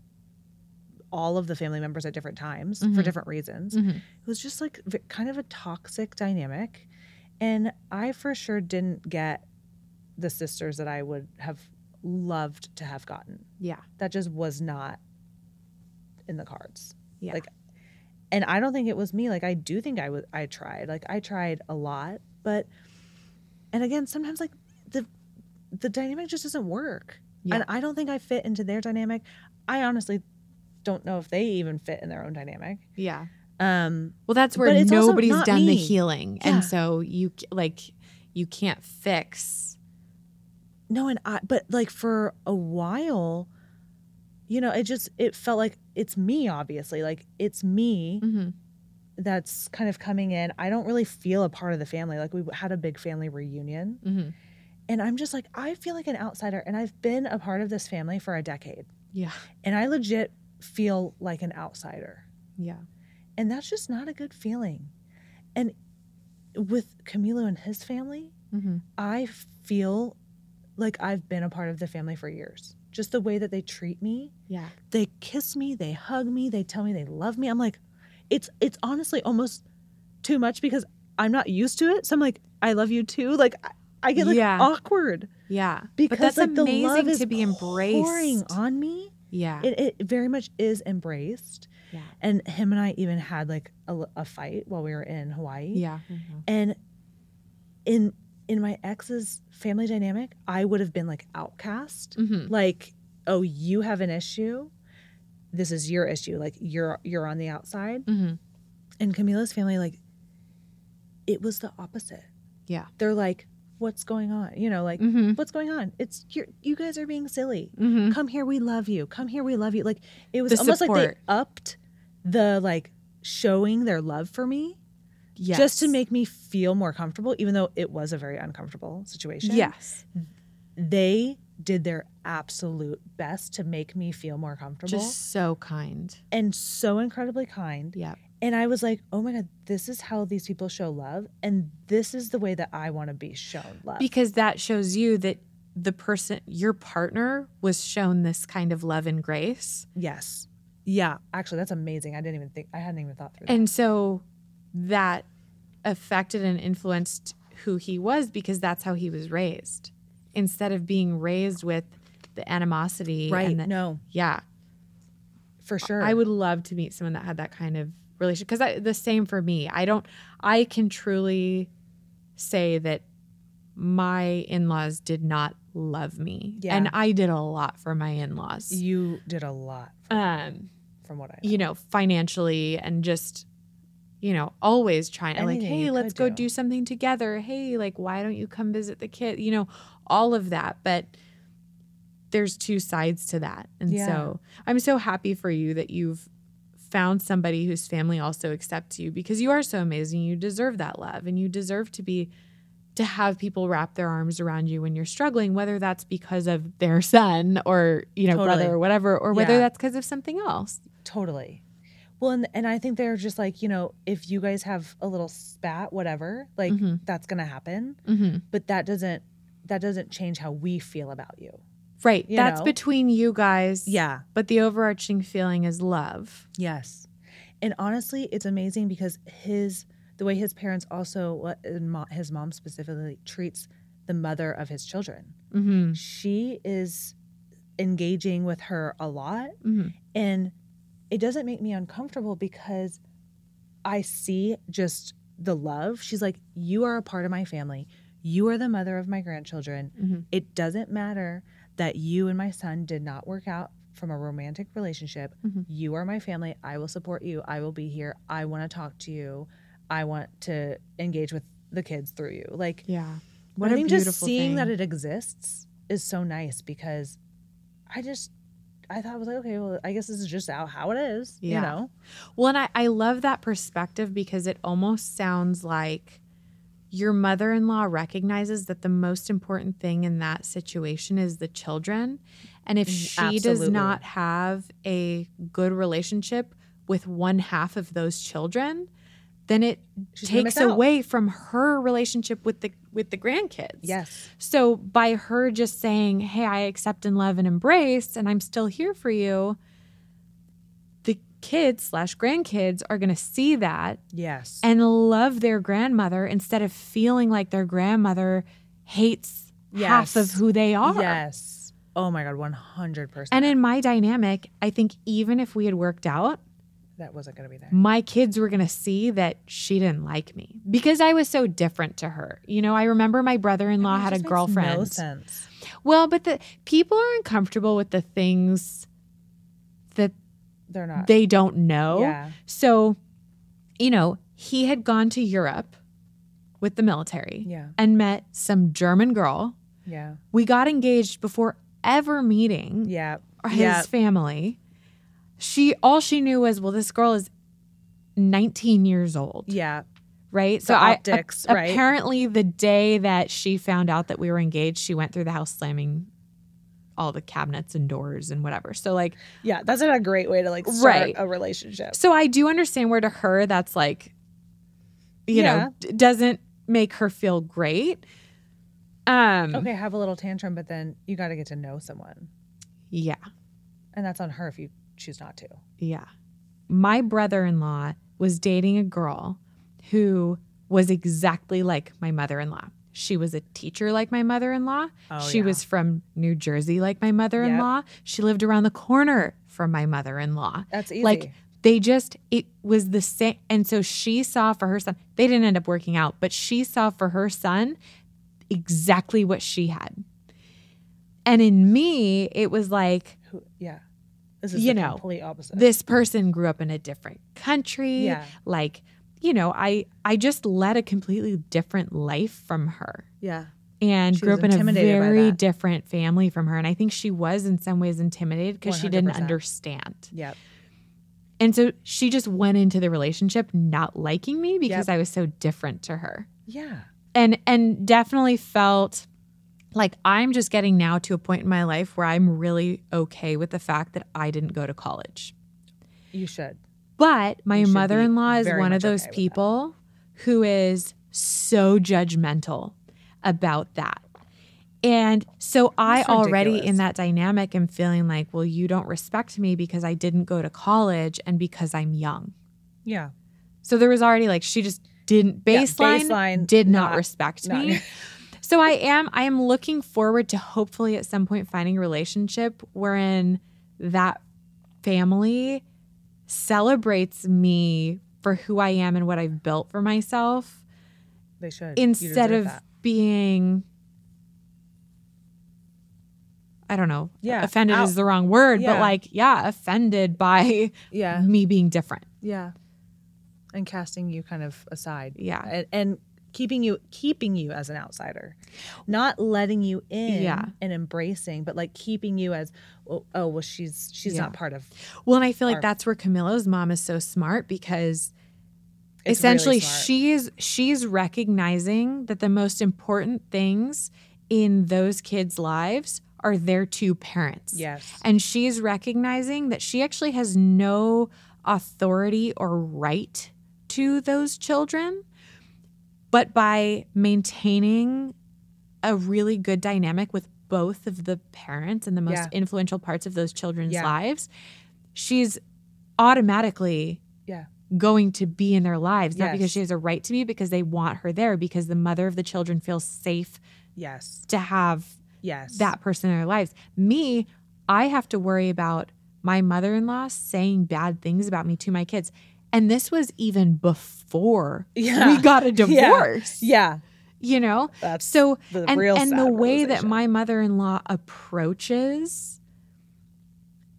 all of the family members at different times for Mhm. different reasons. Mhm. It was just like v- kind of a toxic dynamic. And I for sure didn't get the sisters that I would have loved to have gotten. Yeah. That just was not in the cards. Yeah. Like and I don't think it was me. Like I do think I was I tried. Like I tried a lot, but and again, sometimes like the the dynamic just doesn't work. Yeah. And I don't think I fit into their dynamic. I honestly don't know if they even fit in their own dynamic. Yeah. Um Well, that's where nobody's done the healing. Yeah. And so you like, you can't fix. no and I but like for a while you know, it just it felt like it's me obviously. Like it's me Mhm. That's kind of coming in. I don't really feel a part of the family. Like we had a big family reunion Mhm. and I'm just like I feel like an outsider and I've been a part of this family for a decade. Yeah. And I legit feel like an outsider. Yeah. And that's just not a good feeling. And with Camilo and his family, hmm I feel like I've been a part of the family for years. Just the way that they treat me. Yeah. They kiss me, they hug me, they tell me they love me. I'm like, it's it's honestly almost too much because I'm not used to it. So I'm like, I love you too. Like I, I get like Yeah. awkward Yeah. because but that's like the amazing love is to be embraced. pouring on me. Yeah. It, it very much is embraced. yeah. And him and I even had like a, a fight while we were in Hawaii. Yeah. And in in my ex's family dynamic, I would have been like outcast. hmm Like, oh, you have an issue. This is your issue. Like you're you're on the outside. hmm And Camilo's family, like, it was the opposite. Yeah. They're like, what's going on? You know, like, hmm what's going on? It's you're, you guys are being silly. hmm Come here, we love you. Come here, we love you. Like it was The almost like they upped the like showing their love for me Yes. just to make me feel more comfortable, even though it was a very uncomfortable situation. Yes. They did their absolute best to make me feel more comfortable Just so kind. and so incredibly kind. Yeah. And I was like, oh my God, this is how these people show love. And this is the way that I want to be shown love. Because that shows you that the person, your partner, was shown this kind of love and grace. yes. Yeah. Actually, that's amazing. I didn't even think, I hadn't even thought through that. And so that affected and influenced who he was because that's how he was raised. Instead of being raised with the animosity right. and the, no, yeah. for sure. I would love to meet someone that had that kind of relationship because the same for me. I don't. I can truly say that my in-laws did not love me, Yeah. and I did a lot for my in-laws. You did a lot from, Um, from what I know. you know, financially and just, you know, always trying to like, hey, let's go do. do something together. Hey, like, why don't you come visit the kid? You know, all of that, but. There's two sides to that. And Yeah. so I'm so happy for you that you've found somebody whose family also accepts you because you are so amazing. You deserve that love and you deserve to be to have people wrap their arms around you when you're struggling, whether that's because of their son or, you know, Totally. brother or whatever, or whether Yeah. that's because of something else. Totally. Well, and, and I think they're just like, you know, if you guys have a little spat, whatever, like Mhm. that's going to happen. Mm-hmm. But that doesn't, that doesn't change how we feel about you. Right. You that's know? between you guys. Yeah. But the overarching feeling is love. Yes. And honestly, it's amazing because his, the way his parents also, what- and his mom specifically treats the mother of his children. Mm-hmm. She is engaging with her a lot. Mm-hmm. And it doesn't make me uncomfortable because I see just the love. She's like, You are a part of my family. You are the mother of my grandchildren. Mm-hmm. It doesn't matter that you and my son did not work out from a romantic relationship. Mhm. You are my family. I will support you. I will be here. I want to talk to you. I want to engage with the kids through you. Like, Yeah. what I think just seeing thing. that it exists is so nice because I just I thought I was like, okay, well, I guess this is just how, how it is. Yeah. You know? Well, and I, I love that perspective because it almost sounds like your mother in law recognizes that the most important thing in that situation is the children. And if Mm, she does not have a good relationship with one half of those children, then it She's takes miss out. away from her relationship with the with the grandkids. Yes. So by her just saying, "Hey, I accept and love and embrace, and I'm still here for you," kids slash grandkids are going to see that Yes. and love their grandmother instead of feeling like their grandmother hates half of who they are. yes. Oh my God, 100%. And in my dynamic, I think even if we had worked out, that wasn't going to be there. my kids were going to see that she didn't like me because I was so different to her. You know, I remember my brother-in-law had a girlfriend. No sense. Well, but the people are uncomfortable with the things that They're not. they don't know. Yeah. So, you know, he had gone to Europe with the military Yeah. and met some German girl. Yeah. We got engaged before ever meeting Yeah. his Yeah. family. She all she knew was, well, this girl is 19 years old, Yeah. right? The optics, a- right? Apparently, the day that she found out that we were engaged, she went through the house slamming all the cabinets and doors and whatever. So, like, Yeah. That's not a great way to like start Right. a relationship. So I do understand where to her that's like, you Yeah. know, d- doesn't make her feel great. Um, Okay. Have a little tantrum, but then you got to get to know someone. Yeah. And that's on her if you choose not to. Yeah. My brother in law was dating a girl who was exactly like my mother in law. She was a teacher like my mother in law. Oh, she yeah. was from New Jersey like my mother in law. She lived around the corner from my mother in law. That's easy. Like they just it was the same and so she saw for her son they didn't end up working out but she saw for her son exactly what she had and in me it was like yeah. This is You the know, complete opposite. this person grew up in a different country Yeah. like you know i i just led a completely different life from her yeah. and She grew up in a very different family from her and i think she was in some ways intimidated because she didn't understand Yep. And so she just went into the relationship not liking me because Yep. I was so different to her. Yeah. And and definitely felt like I'm just getting now to a point in my life where I'm really okay with the fact that I didn't go to college. You should. But my You should be mother-in-law is one of those okay people who is so judgmental about that. And so I That's already ridiculous. in that dynamic am feeling like, well, you don't respect me because I didn't go to college and because I'm young. Yeah. So there was already like she just didn't Yeah, baseline, baseline, did not, not- respect not- me. <laughs> so I am I am looking forward to hopefully at some point finding a relationship wherein that family celebrates me for who I am and what I've built for myself They should. Instead of that. being I don't know. Yeah, Offended out- is the wrong word, but like, yeah, offended by Yeah. me being different. Yeah. And casting you kind of aside. Yeah. And, and keeping you keeping you as an outsider. Not letting you in Yeah. and embracing, but like keeping you as oh, oh well she's she's Yeah. not part of Well, and I feel like Our- that's where Camilo's mom is so smart because essentially really smart. she's she's recognizing that the most important things in those kids' lives are their two parents. Yes. And she's recognizing that she actually has no authority or right to those children. But by maintaining a really good dynamic with both of the parents and the most Yeah. influential parts of those children's Yeah. lives, she's automatically Yeah. going to be in their lives, not because she has a right to be, because they want her there, because the mother of the children feels safe Yes. to have Yes. that person in their lives. Me, I have to worry about my mother in law saying bad things about me to my kids. And this was even before Yeah. we got a <laughs> divorce. Yeah. You know? That's So the and, real and the way that my mother-in-law approaches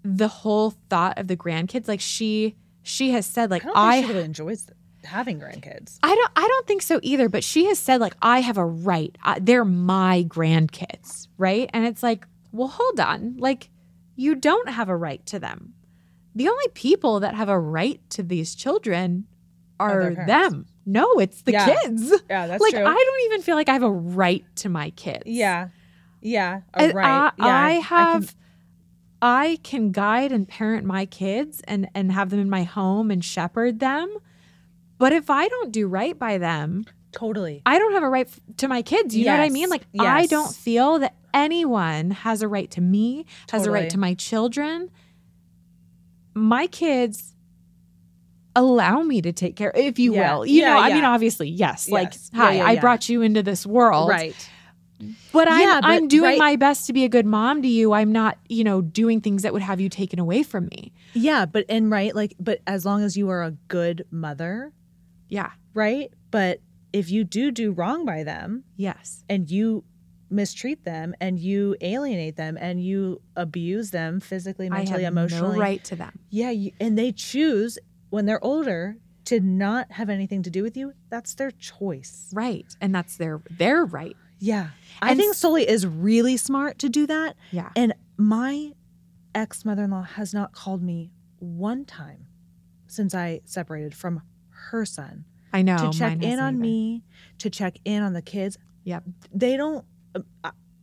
the whole thought of the grandkids, like she she has said, like I I really enjoys having grandkids. I don't I don't think so either, but she has said like I have a right. Uh, they're my grandkids, right? And it's like, well, hold on. Like you don't have a right to them. The only people that have a right to these children Are them. No, it's the Yeah. kids. Yeah, that's <laughs> like true. I don't even feel like I have a right to my kids. yeah. Yeah. I, Oh, right. I, yeah. I have I can guide and parent my kids and and have them in my home and shepherd them. But if I don't do right by them, totally. I don't have a right f- to my kids. You know what I mean? Yes, Like I don't feel that anyone has a right to me, has a right to my children. My kids allow me to take care, if you Yeah. will. You Yeah, know, I mean, obviously, yes. Like, Yes. Yeah, hi, yeah, I yeah. brought you into this world, Right. But I'm Yeah, but- I'm doing right- my best to be a good mom to you. I'm not, you know, doing things that would have you taken away from me. Yeah, but and right, like, but as long as you are a good mother, Yeah. right? But if you do do wrong by them Yes. and you mistreat them and you alienate them and you abuse them physically, mentally, emotionally, no right to them. yeah, you, and they choose when they're older to not have anything to do with you, that's their choice. Right. And that's their their right. Yeah. I think Sully is really smart to do that. Yeah. And my ex mother in law has not called me one time since I separated from her son I know. to check in on either. me, to check in on the kids. Yep. They don't,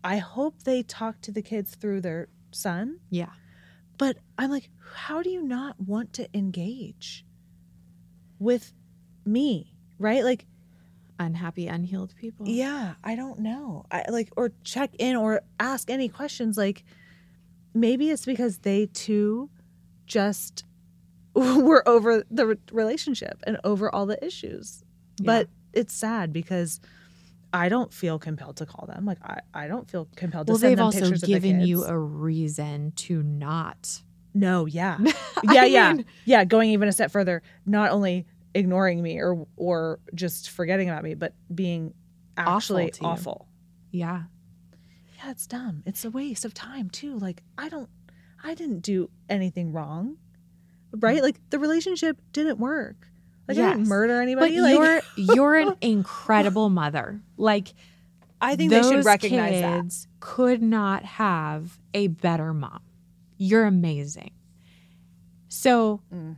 I, hope they talk to the kids through their son, Yeah. but I'm like, how do you not want to engage with me? Right? Like, Unhappy, unhealed people. Yeah, I don't know. I like or check in or ask any questions like maybe it's because they too just <laughs> were over the re- relationship and over all the issues. But it's sad because I don't feel compelled to call them. Like I, I don't feel compelled to well, send they've them also pictures given of the you a reason to not. No, yeah. <laughs> Yeah, yeah. mean, yeah, going even a step further, not only ignoring me or or just forgetting about me, but being actually you. awful. Yeah. yeah, it's dumb. It's a waste of time too. Like I don't I didn't do anything wrong. Right? Mm. Like the relationship didn't work. Like I didn't Yes. murder But anybody. like you're you're an <laughs> incredible mother. Like I think they those should recognize that. kids could not have a better mom. You're amazing. So Mm.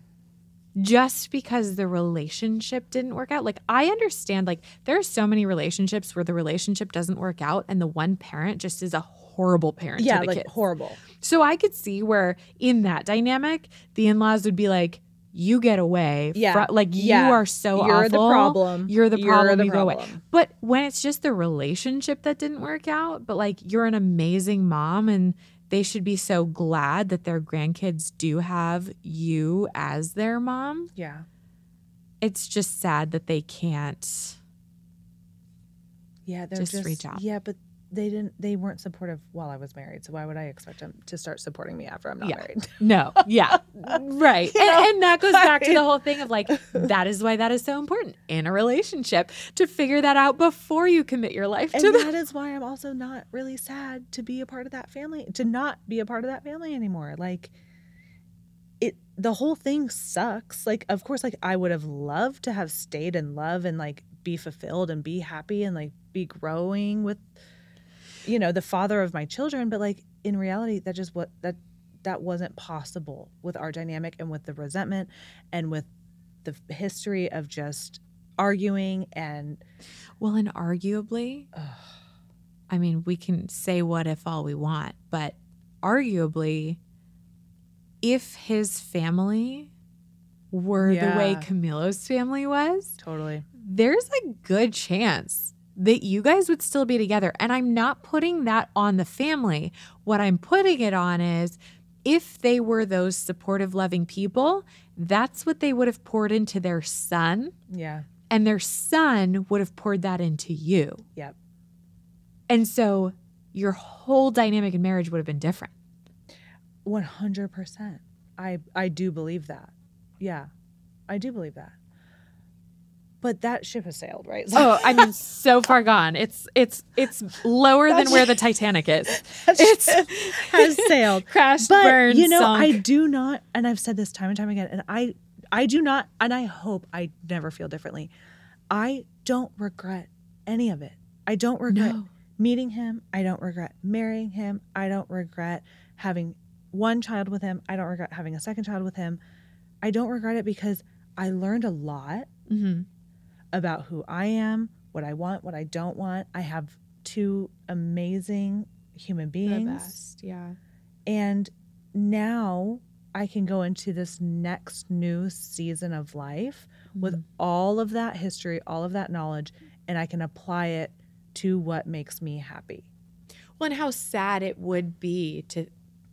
just because the relationship didn't work out, like I understand, like there are so many relationships where the relationship doesn't work out and the one parent just is a horrible parent Yeah, to the like kids. horrible. So I could see where in that dynamic, the in-laws would be like, "You get away, Yeah. fro- like Yeah. you are so You're the problem. You're the You're problem. the you go away." But when it's just the relationship that didn't work out, but like you're an amazing mom, and they should be so glad that their grandkids do have you as their mom. Yeah. It's just sad that they can't. Yeah, they're Just just, reach out. Yeah, but they didn't they weren't supportive while I was married. So why would I expect them to start supporting me after I'm not Yeah. married? <laughs> No, yeah, <laughs> right. And, and that goes back to the whole thing of like, that is why that is so important in a relationship to figure that out before you commit your life And to that. that is why I'm also not really sad to be a part of that family, to not be a part of that family anymore. Like it the whole thing sucks. Like of course like I would have loved to have stayed in love and like be fulfilled and be happy and like be growing with you know, the father of my children, but like in reality that just what that that wasn't possible with our dynamic and with the resentment and with the history of just arguing and Well, and arguably, I mean, we can say what if all we want, but arguably, if his family were the way Camilo's family was, totally. there's a good chance that you guys would still be together. And I'm not putting that on the family. What I'm putting it on is if they were those supportive, loving people, that's what they would have poured into their son, yeah and their son would have poured that into you. Yep. And so your whole dynamic in marriage would have been different. 100% i i do believe that yeah i do believe that but that ship has sailed right Oh, <laughs> I mean, so far gone. It's it's it's lower than where the Titanic is. <laughs> It's <laughs> has sailed crashed, but burned, you know sunk. i do not and i've said this time and time again and i i do not and i hope i never feel differently i don't regret any of it i don't regret No. meeting him i don't regret marrying him i don't regret having one child with him i don't regret having a second child with him i don't regret it because i learned a lot Mhm. About who i am what i want what i don't want i have two amazing human The beings best, yeah. and now I can go into this next new season of life with Mhm. all of that history, all of that knowledge, and I can apply it to what makes me happy. Well, and how sad it would be to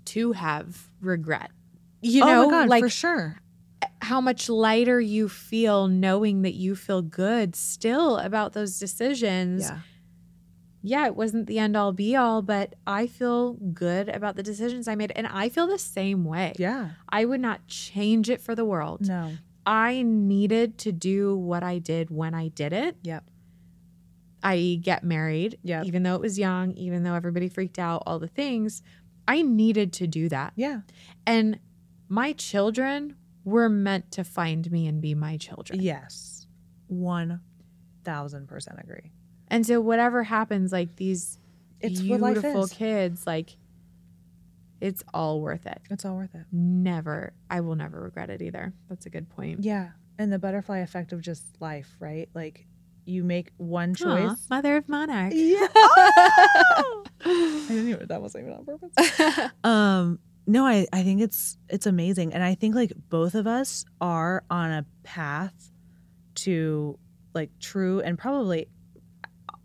to have regret. You oh know, God, like for sure. How much lighter you feel knowing that you feel good still about those decisions. Yeah. Yeah, it wasn't the end all be all, but I feel good about the decisions I made. And I feel the same way. Yeah. I would not change it for the world. No. I needed to do what I did when I did it. Yep. I get married, Yeah. even though it was young, even though everybody freaked out, all the things. I needed to do that. Yeah. And my children were meant to find me and be my children. Yes. One thousand percent agree. And so whatever happens, like these It's beautiful kids, like it's all worth it. It's all worth it. Never, I will never regret it either. That's a good point. Yeah. And the butterfly effect of just life, right? Like you make one choice. mother of monarch. Yeah. <laughs> I didn't even that wasn't even on purpose. <laughs> um no I, I think it's it's amazing and i think like both of us are on a path to like true and probably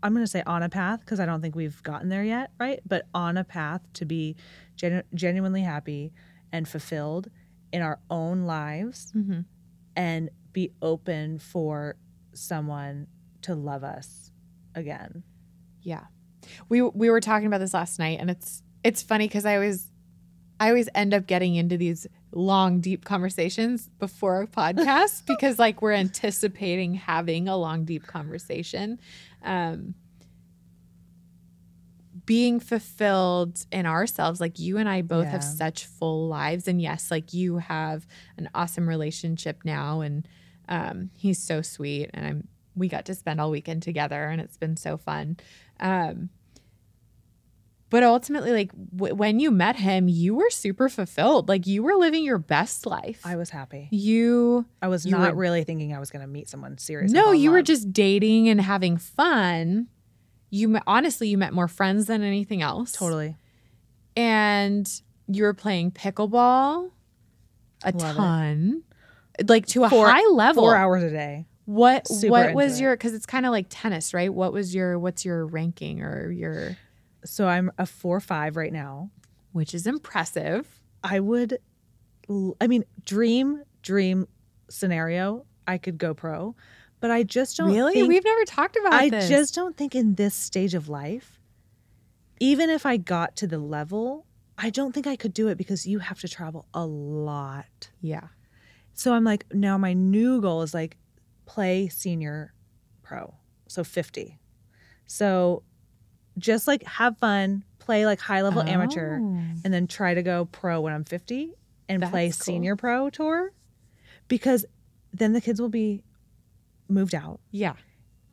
i'm going to say on a path because i don't think we've gotten there yet right but on a path to be genu- genuinely happy and fulfilled in our own lives Mhm. and be open for someone to love us again Yeah. We we were talking about this last night and it's it's funny cuz I always I always end up getting into these long deep conversations before a podcast <laughs> because like we're anticipating having a long deep conversation. Um being fulfilled in ourselves like you and I both have such full lives. And yes like you have an awesome relationship now. And um he's so sweet. And I'm we got to spend all weekend together and it's been so fun. Um but ultimately like w- when you met him you were super fulfilled like you were living your best life i was happy you I was You not were- really thinking I was going to meet someone serious. no you were just dating and having fun you met, honestly you met more friends than anything else totally. and you were playing pickleball a Love it. ton like to a Four- high level Four hours a day. what Super what was it. your because it's kind of like tennis right what was your what's your ranking or your So I'm a four five right now. which is impressive I would, I mean, dream dream scenario. I could go pro, but I just don't really think- we've never talked about I this just don't think in this stage of life, even if I got to the level, I don't think I could do it because you have to travel a lot. yeah So I'm like, now my new goal is like play senior pro. So 50. So just like have fun, play like high level oh. amateur, Oh. and then try to go pro when I'm 50 and play cool. senior pro tour because then the kids will be moved out yeah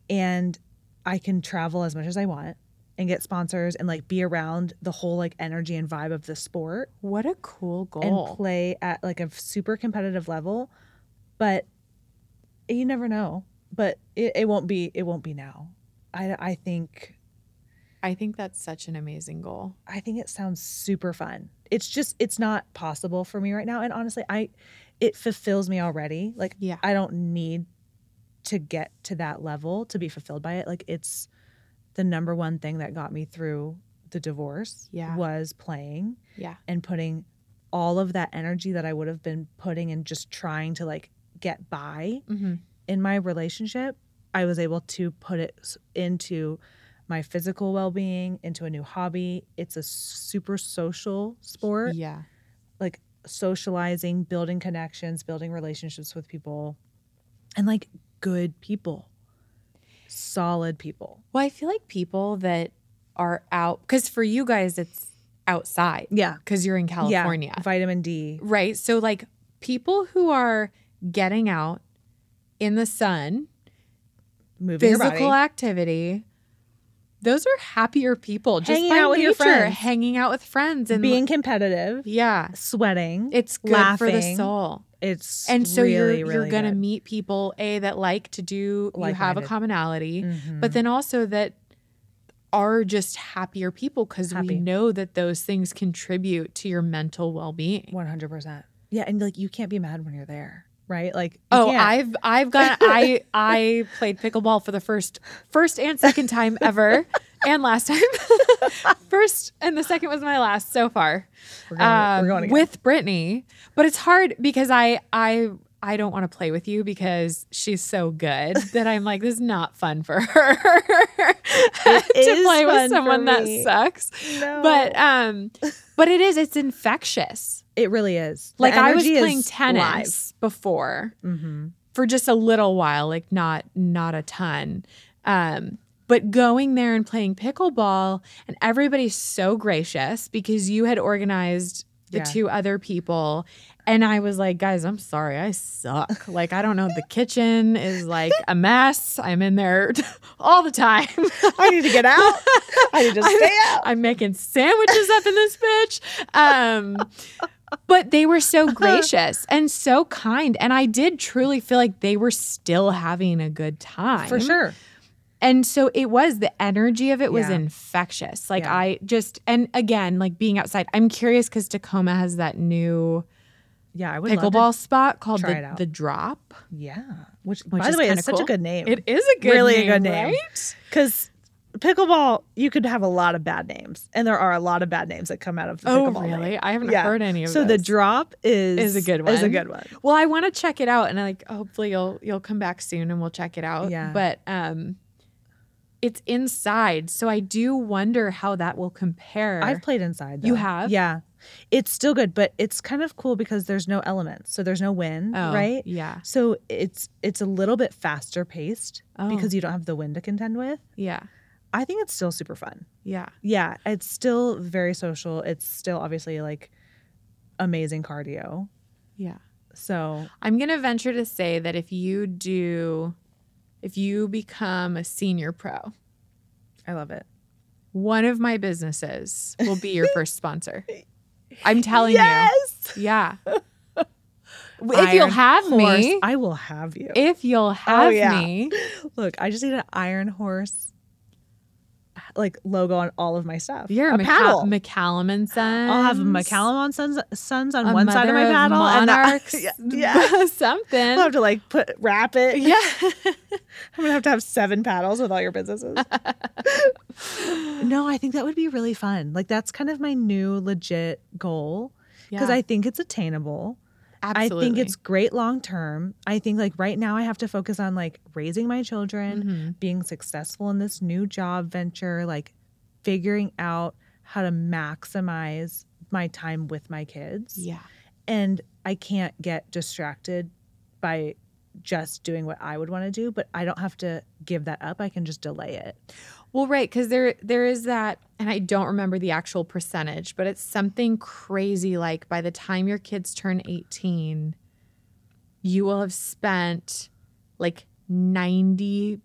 and I can travel as much as I want and get sponsors and like be around the whole like energy and vibe of the sport what a cool goal and play at like a super competitive level. But you never know, but it, it won't be it won't be now. I I think I think that's such an amazing goal. I think it sounds super fun. It's just it's not possible for me right now and honestly I it fulfills me already. Like Yeah. I don't need to get to that level to be fulfilled by it. Like it's the number one thing that got me through the divorce Yeah. was playing Yeah. and putting all of that energy that I would have been putting in just trying to like get by Mm-hmm. in my relationship, I was able to put it into my physical well-being, into a new hobby. It's a super social sport, Yeah. like socializing, building connections, building relationships with people and like good people. Solid people. Well, I feel like people that are out because for you guys it's outside Yeah. because you're in California. Yeah. Vitamin D. Right. So, like, people who are getting out in the sun, Moving physical activity, those are happier people. Just Hanging out with your friends. hanging out with friends, and being competitive, yeah, sweating. it's good for the soul. It's And so really, you're you're really gonna good. meet people a that like to do you have a commonality, Mhm. but then also that are just happier people because we know that those things contribute to your mental well being. One hundred percent. Yeah, and like you can't be mad when you're there, right? Like Oh, can't. I've I've got I I played pickleball for the first first and second time ever, and last time. <laughs> first and the second was my last so far. we're going, um, we're going again. with Brittany, but it's hard because I I I don't want to play with you because she's so good that I'm like this is not fun for her <laughs> to play with someone that sucks. no. But um, but it is it's infectious. It really is. The Like I was playing tennis before live. Mhm. for just a little while, like not not a ton. Um, but going there and playing pickleball, and everybody's so gracious because you had organized the Yeah. two other people. And I was like, guys, I'm sorry, I suck. <laughs> Like, I don't know. The kitchen is like a mess. I'm in there <laughs> all the time. I need to get out. <laughs> I need to stay out. I'm making sandwiches up in this bitch. Um, but they were so <laughs> gracious and so kind. And I did truly feel like they were still having a good time. For sure. And so it was the energy of it was Yeah. infectious. Like Yeah. I just, and again, like being outside, I'm curious because Tacoma has that new Yeah, I would pickleball spot called the, the Drop. Yeah. Which, Which by is the way, kinda such cool. a good name. It is a good Really a good name. right? Because pickleball, you could have a lot of bad names, and there are a lot of bad names that come out of the Oh, pickleball. name. really? I haven't Yeah. heard any of So the drop is Is a good one. Is a good one. Well, I want to check it out, and I like hopefully you'll you'll come back soon, and we'll check it out. Yeah. But um, it's inside, so I do wonder how that will compare. I've played inside. Though. You have? Yeah. It's still good, but it's kind of cool because there's no elements. So there's no wind, oh, right? Yeah. So it's it's a little bit faster paced Oh, because you don't have the wind to contend with. yeah, I think it's still super fun. yeah. Yeah, it's still very social. It's still obviously like amazing cardio. Yeah. So I'm going to venture to say that if you do, if you become a senior pro, I love it. one of my businesses will be your first sponsor. <laughs> I'm telling you. yes! you. Yeah. <laughs> if you'll have Horse, me, I will have you. if you'll oh, have yeah. me, <laughs> Look, I just need an Iron Horse like logo on all of my stuff. you're a Maca- paddle. McCallum and Sons. I'll have McCallum on Sons, Sons on a one side of my paddle, and the- monarchs, <laughs> yeah, <laughs> yeah. something. I'll have to like put wrap it. yeah. <laughs> I'm gonna have to have seven paddles with all your businesses. no, I think that would be really fun. Like that's kind of my new legit goal because Yeah, I think it's attainable. Absolutely. I think it's great long term. I think like right now I have to focus on like raising my children, Mhm. being successful in this new job venture, like figuring out how to maximize my time with my kids. yeah. And I can't get distracted by just doing what I would want to do, but I don't have to give that up. I can just delay it. Well, right, because there there is that, and I don't remember the actual percentage, but it's something crazy. Like by the time your kids turn eighteen, you will have spent like ninety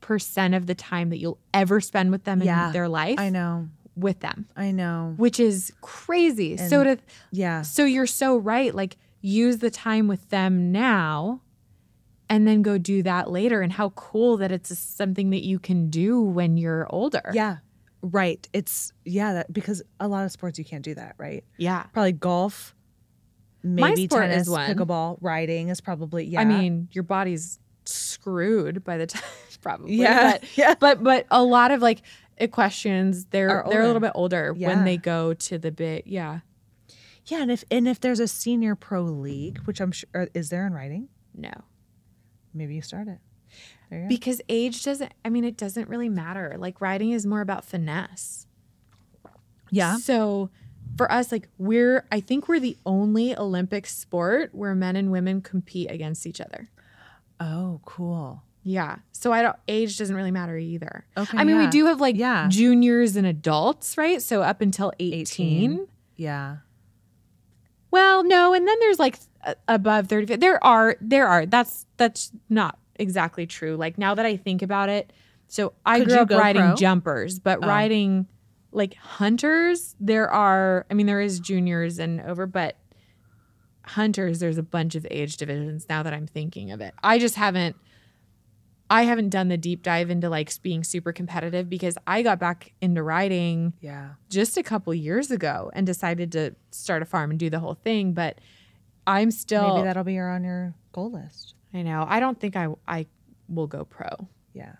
percent of the time that you'll ever spend with them Yeah, in their life I know. with them, I know. which is crazy. so to Yeah. so you're so right. Like use the time with them now and then go do that later and how cool that it's something that you can do when you're older. Yeah. Right. It's yeah, that because a lot of sports you can't do that, right? Yeah. Probably golf, My maybe sport tennis, is one. pickleball, riding is probably yeah. I mean, your body's screwed by the <laughs> time probably. yeah, But <laughs> yeah. but but a lot of like equestrians, they're they're a little bit older Yeah. when they go to the bit. yeah. Yeah, and if and if there's a senior pro league, which I'm sure uh, is there in writing, No. Maybe you start it. You go. Because age doesn't I mean it doesn't really matter. Like riding is more about finesse. yeah, So for us, like we're I think we're the only Olympic sport where men and women compete against each other. Oh, cool. Yeah. So I don't age doesn't really matter either. Okay. I mean, we do have like Yeah. juniors and adults, right? So up until 18. 18. Yeah. Well, no, and then there's like above 35. There are there are. That's that's not exactly true. Like now that I think about it, so I Could grew up riding pro? jumpers, but Oh. riding like hunters, there are I mean there is juniors and over, but hunters there's a bunch of age divisions now that I'm thinking of it. I just haven't I haven't done the deep dive into like being super competitive because I got back into riding Yeah. just a couple years ago and decided to start a farm and do the whole thing. But I'm still, Maybe that'll be on your goal list. I know, I don't think I I will go pro. Yeah.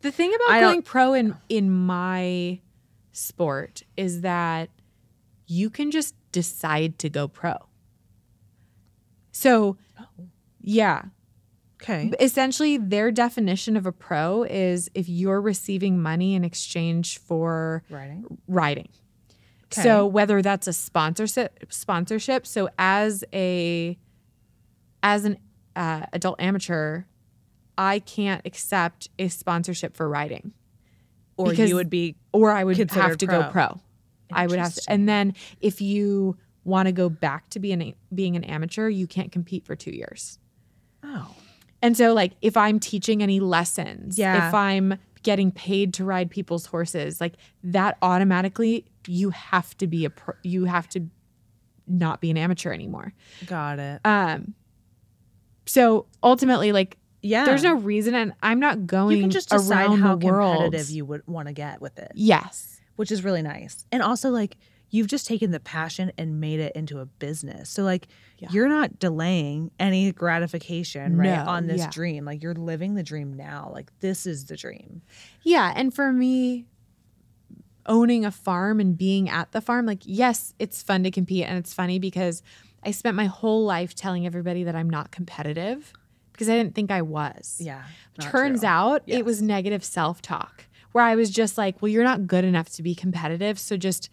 The thing about I going pro in in my sport is that you can just decide to go pro. So, Oh. yeah, Okay. essentially their definition of a pro is if you're receiving money in exchange for Writing. riding. Okay. So whether that's a sponsorship sponsorship, so as a as an uh, adult amateur, I can't accept a sponsorship for riding, Or because- you would be or I would have to go pro. pro. I would have to, and then if you want to go back to being being an amateur, you can't compete for two years. Oh. And so, like, if I'm teaching any lessons, Yeah. if I'm getting paid to ride people's horses, like that automatically, you have to be a pro, you have to not be an amateur anymore. Got it. Um, so ultimately, like, Yeah. there's no reason, and I'm not going you can just decide around how the world. competitive you would want to get with it, yes, which is really nice. And also like you've just taken the passion and made it into a business. So like Yeah. you're not delaying any gratification right No, on this yeah. dream. Like you're living the dream now. Like this is the dream. yeah, and for me. Owning a farm and being at the farm, like, yes, it's fun to compete. And it's funny because I spent my whole life telling everybody that I'm not competitive because I didn't think I was. Yeah. Turns true. out Yes. it was negative self talk where I was just like, well, you're not good enough to be competitive. So just,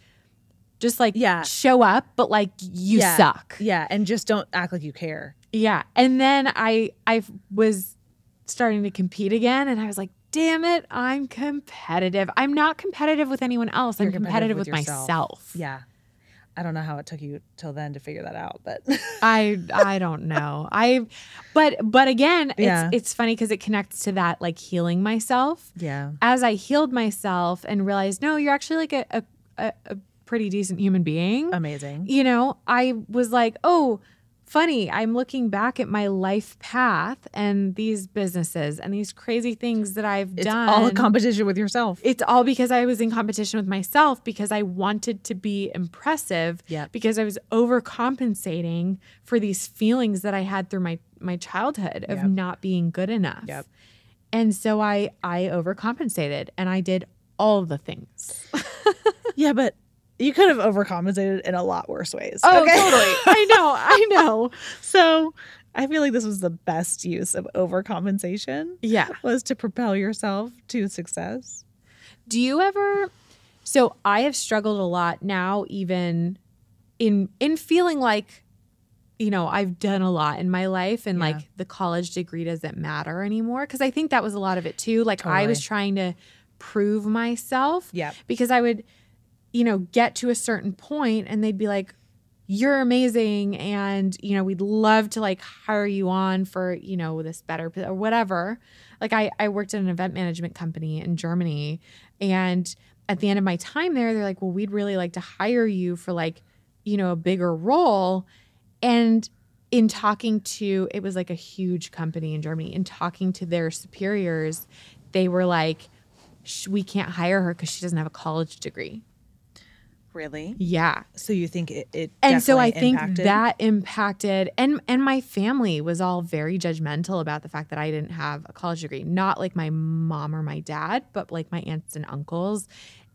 just like Yeah. show up, but like you Yeah. suck. Yeah, and just don't act like you care. Yeah. And then I, I was starting to compete again and I was like, damn it, I'm competitive. I'm not competitive with anyone else. You're I'm competitive, competitive with, with myself. Yeah. I don't know how it took you till then to figure that out, but <laughs> I I don't know. I but but again, it's Yeah. it's funny because it connects to that like healing myself. yeah. as I healed myself and realized, no, you're actually like a, a, a, a pretty decent human being, Amazing. you know, I was like, oh, funny. I'm looking back at my life path and these businesses and these crazy things that I've done. It's done. all a competition with yourself. it's all because I was in competition with myself because I wanted to be impressive Yep. because I was overcompensating for these feelings that I had through my my childhood of Yep. not being good enough. Yep. And so I I overcompensated and I did all the things. <laughs> Yeah, but you could have overcompensated in a lot worse ways. Oh, okay? totally. I <laughs> know. I know. so I feel like this was the best use of overcompensation Yeah. was to propel yourself to success. Do you ever So I have struggled a lot now even in in feeling like you know, I've done a lot in my life and Yeah. like the college degree doesn't matter anymore because I think that was a lot of it too. Like I was trying to prove myself Yeah. because I would, you know, get to a certain point and they'd be like, you're amazing. And, you know, we'd love to like hire you on for, you know, this better or whatever. Like I, I worked at an event management company in Germany. And at the end of my time there, they're like, well, we'd really like to hire you for like, you know, a bigger role. And in talking to it was like a huge company in Germany in talking to their superiors they were like we can't hire her cuz she doesn't have a college degree. Really? Yeah. So you think it? it And so I think impacted? that impacted and and my family was all very judgmental about the fact that I didn't have a college degree. Not like my mom or my dad, but like my aunts and uncles.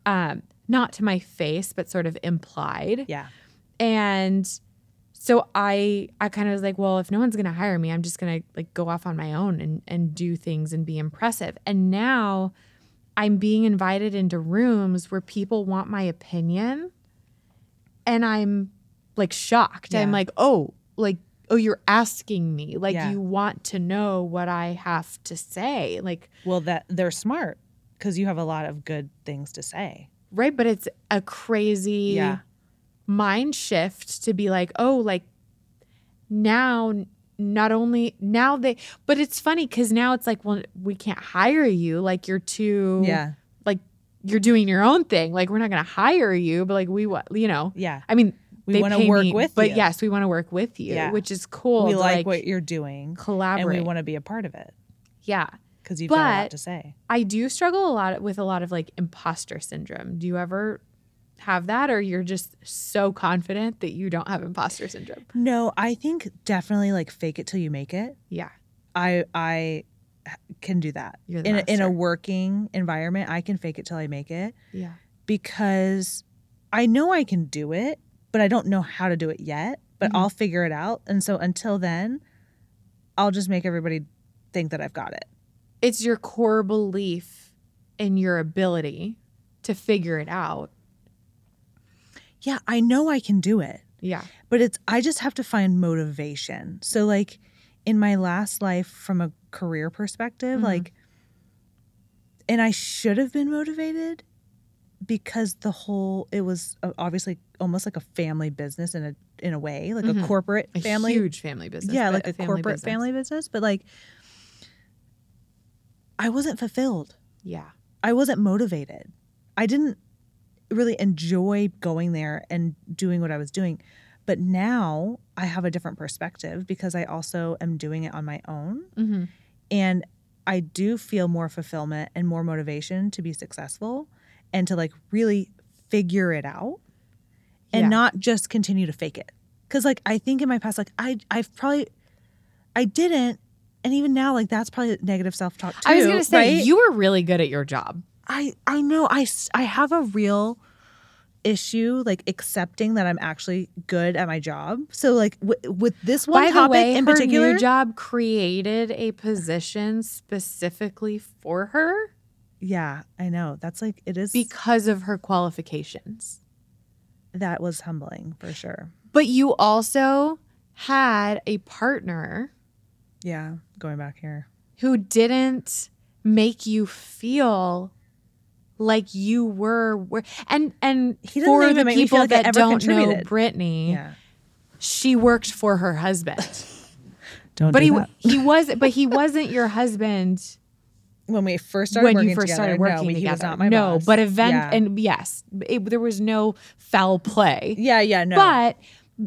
Um not to my face, but sort of implied. Yeah. And so I I kind of was like, well, if no one's gonna hire me, I'm just gonna like go off on my own and and do things and be impressive. And now I'm being invited into rooms where people want my opinion and I'm like shocked. I'm like, oh, like, oh, you're asking me. Like Yeah. you want to know what I have to say. Like, Well, that they're smart because you have a lot of good things to say. right, but it's a crazy Yeah. mind shift to be like, oh, like now not only now they but it's funny because now it's like, well, we can't hire you. Like you're too Yeah. like you're doing your own thing. Like we're not gonna hire you, but like we want you know. Yeah. I mean We they want to work me, with but you. yes, we want to work with you, Yeah. which is cool. we to, like, what you're doing, Collaborate. and we want to be a part of it yeah. because you've got a lot to say. I do struggle a lot with a lot of like imposter syndrome. Do you ever have that or you're just so confident that you don't have imposter syndrome? No, I think definitely like fake it till you make it. Yeah. I I can do that You're the in a, in a working environment. I can fake it till I make it Yeah. because I know I can do it, but I don't know how to do it yet. But Mhm. I'll figure it out, and so until then, I'll just make everybody think that I've got it. It's your core belief in your ability to figure it out. Yeah, I know I can do it. Yeah. but it's I just have to find motivation. So like in my last life from a career perspective, Mhm. like and I should have been motivated because the whole it was uh, obviously almost like a family business in a in a way, like Mhm. a corporate A family huge family business. yeah, like a, family corporate business. family business, but like I wasn't fulfilled. Yeah. I wasn't motivated. I didn't really enjoy going there and doing what I was doing. But now I have a different perspective because I also am doing it on my own. hmm And I do feel more fulfillment and more motivation to be successful and to like really figure it out and Yeah. not just continue to fake it. Cause like I think in my past, like I I've probably I didn't. And even now, like that's probably negative self talk too. I was going to say, right? you were really good at your job. I I know I I have a real issue like accepting that I'm actually good at my job. So like w- with this one By the topic way, in her particular, new job created a position specifically for her yeah, I know that's like it is. because of her qualifications. that was humbling for sure. But you also had a partner Yeah, going back here. who didn't make you feel like you were, were and and He for the people like that don't know contributed. Brittany, Yeah, she worked for her husband. <laughs> don't. but do he that. he was but he wasn't your husband when we first started when working you first together, started working no, together. he was not my no, boss. but event yeah. and yes, it, there was no foul play. yeah, yeah, no, But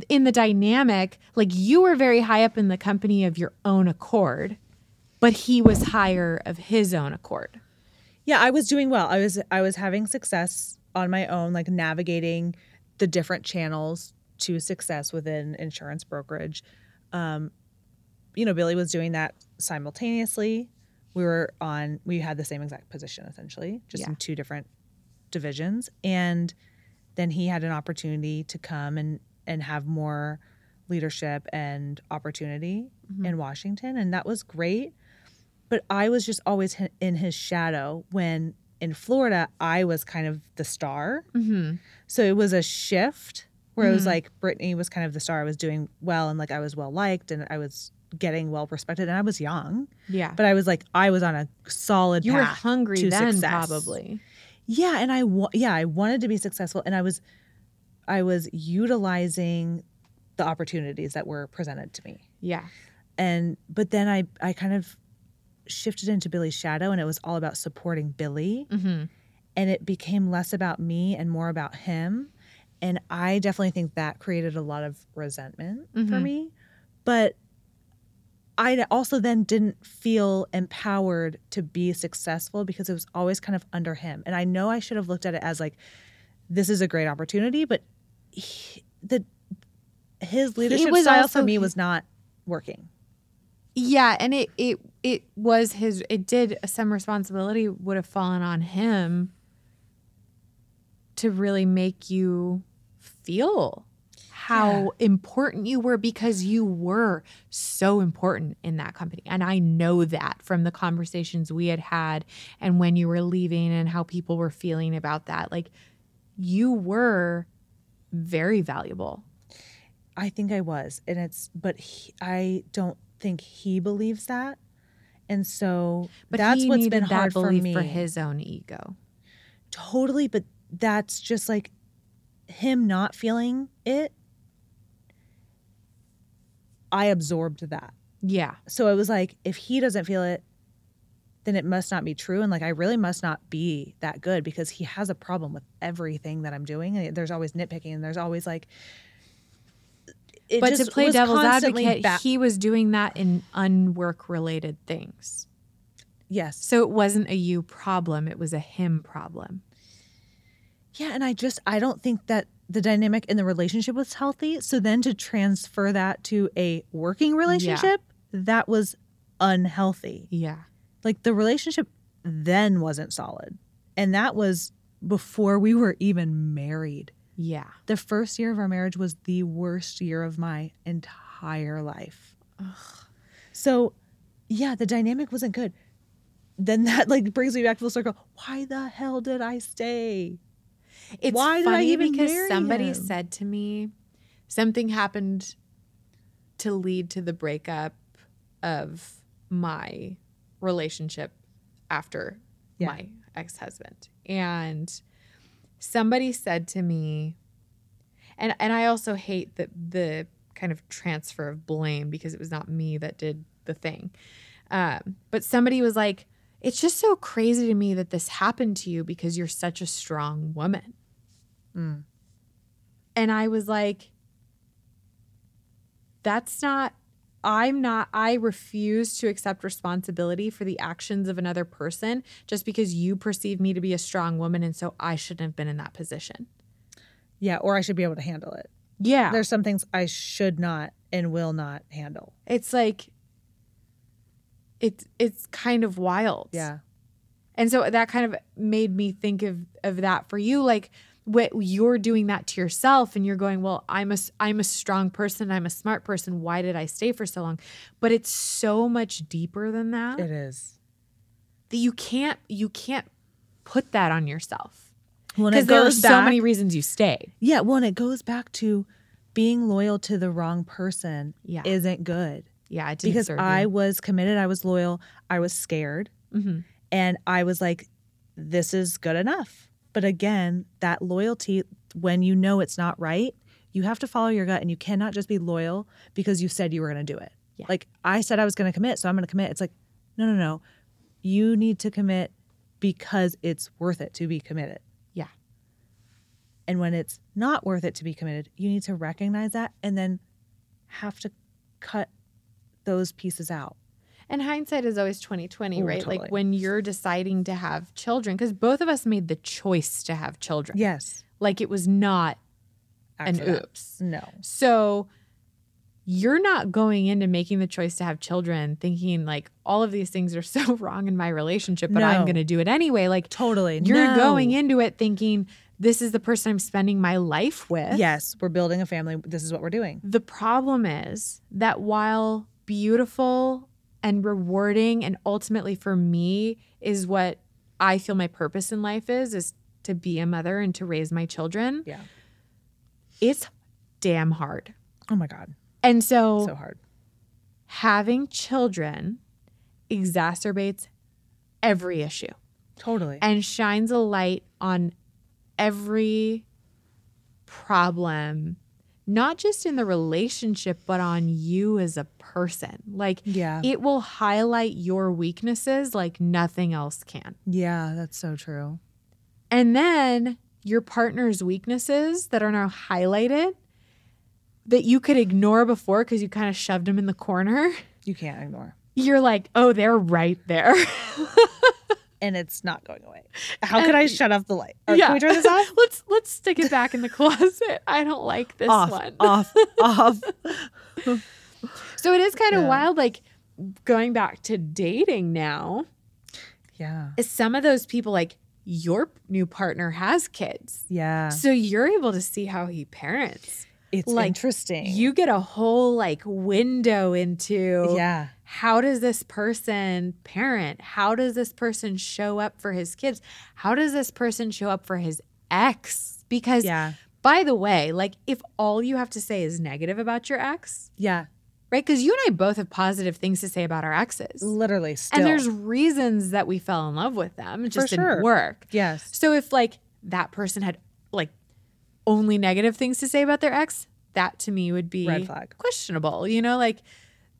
in the dynamic, like you were very high up in the company of your own accord, but he was higher of his own accord. Yeah i was doing well. I was i was having success on my own like navigating the different channels to success within insurance brokerage. Um you know billy was doing that simultaneously. We were on we had the same exact position essentially just in two different divisions. And then he had an opportunity to come and and have more leadership and opportunity Mhm. in Washington. And that was great but I was just always in his shadow when in Florida I was kind of the star Mm-hmm. so it was a shift where it was Mhm. like Brittany was kind of the star I was doing well and like I was well liked and I was getting well respected and I was young Yeah. but I was like I was on a solid you were hungry to then, success. probably. yeah, and I wa- yeah, I wanted to be successful and I was I was utilizing the opportunities that were presented to me. Yeah. And but then I I kind of shifted into Billy's shadow and it was all about supporting Billy Mm-hmm. and it became less about me and more about him. And I definitely think that created a lot of resentment for Mhm. me. but I also then didn't feel empowered to be successful because it was always kind of under him. And I know I should have looked at it as like, this is a great opportunity, but he, the his leadership style also- for me was not working. Yeah, and it it it was his it did some responsibility would have fallen on him to really make you feel how important you were because you were so important in that company. And I know that from the conversations we had had and when you were leaving and how people were feeling about that. Like you were very valuable. I think I was, and it's but he, I don't think he believes that, and so But that's what's been that hard for me. for his own ego. totally, but that's just like him not feeling it. I absorbed that, Yeah. so it was like if he doesn't feel it, then it must not be true, and like I really must not be that good because he has a problem with everything that I'm doing. And There's always nitpicking, and there's always like. It but to play devil's advocate, ba- he was doing that in unwork related things. yes, So it wasn't a you problem, it was a him problem. Yeah, and I just I don't think that the dynamic in the relationship was healthy. So then to transfer that to a working relationship, that was unhealthy. Yeah. Like the relationship then wasn't solid. And that was before we were even married. Yeah. The first year of our marriage was the worst year of my entire life. So, yeah, the dynamic wasn't good. Then that like brings me back full circle. Why the hell did I stay? It's Why did I funny even because somebody him? said to me something happened to lead to the breakup of my relationship after Yeah. my ex-husband. And somebody said to me and and I also hate the the kind of transfer of blame because it was not me that did the thing. Um, but somebody was like, "It's just so crazy to me that this happened to you because you're such a strong woman." Mm. And I was like, "That's not." I'm not, I refuse to accept responsibility for the actions of another person just because you perceive me to be a strong woman. And so I shouldn't have been in that position. Yeah, or I should be able to handle it. Yeah. There's some things I should not and will not handle. it's like, it's, it's kind of wild. Yeah. And so that kind of made me think of of that for you like what you're doing that to yourself and you're going, "Well, I'm a I'm a strong person, I'm a smart person. Why did I stay for so long?" But it's so much deeper than that It is. that you can't you can't put that on yourself. Because there are so many reasons you stay. Yeah, well, and it goes back to being loyal to the wrong person Yeah. isn't good. yeah, it didn't Because serve I was committed, I was loyal, I was scared, Mhm. and I was like, this is good enough. But again, that loyalty, when you know it's not right, you have to follow your gut and you cannot just be loyal because you said you were going to do it. Yeah. Like I said I was going to commit, so I'm going to commit. It's like, no, no, no. You need to commit because it's worth it to be committed. Yeah. And when it's not worth it to be committed, you need to recognize that and then have to cut those pieces out. And hindsight is always 2020, Ooh, right? totally. Like when you're deciding to have children cuz both of us made the choice to have children. Yes. Like it was not an oops. No. So you're not going into making the choice to have children thinking like all of these things are <laughs> so wrong in my relationship, but I'm going to do it anyway. Like Totally. you're No. going into it thinking this is the person I'm spending my life with. Yes, we're building a family. This is what we're doing. The problem is that while beautiful and rewarding and ultimately for me is what I feel my purpose in life is is to be a mother and to raise my children. Yeah. It's damn hard. Oh my God. And so, So hard. having children exacerbates every issue Totally. and shines a light on every problem, not just in the relationship, but on you as a person. Like, yeah. it will highlight your weaknesses like nothing else can. Yeah, that's so true. And then your partner's weaknesses that are now highlighted that you could ignore before because you kind of shoved them in the corner, You can't ignore. you're like, oh, they're right there. <laughs> And it's not going away. How could I shut off the light? Or Yeah. Can we turn this off? <laughs> let's let's stick it back in the <laughs> closet. I don't like this off, one. off, <laughs> off. So it is kind of Yeah. wild, like going back to dating now. Yeah. Is some of those people like your new partner has kids, Yeah. so you're able to see how he parents. It's like, interesting. You get a whole like window into yeah. How does this person parent? How does this person show up for his kids? How does this person show up for his ex? Because Yeah. by the way, like if all you have to say is negative about your ex, Yeah. right? Because you and I both have positive things to say about our exes. Literally still. And there's reasons that we fell in love with them. It For just sure. didn't work. yes. So if like that person had like only negative things to say about their ex, that to me would be Red flag. questionable, you know, like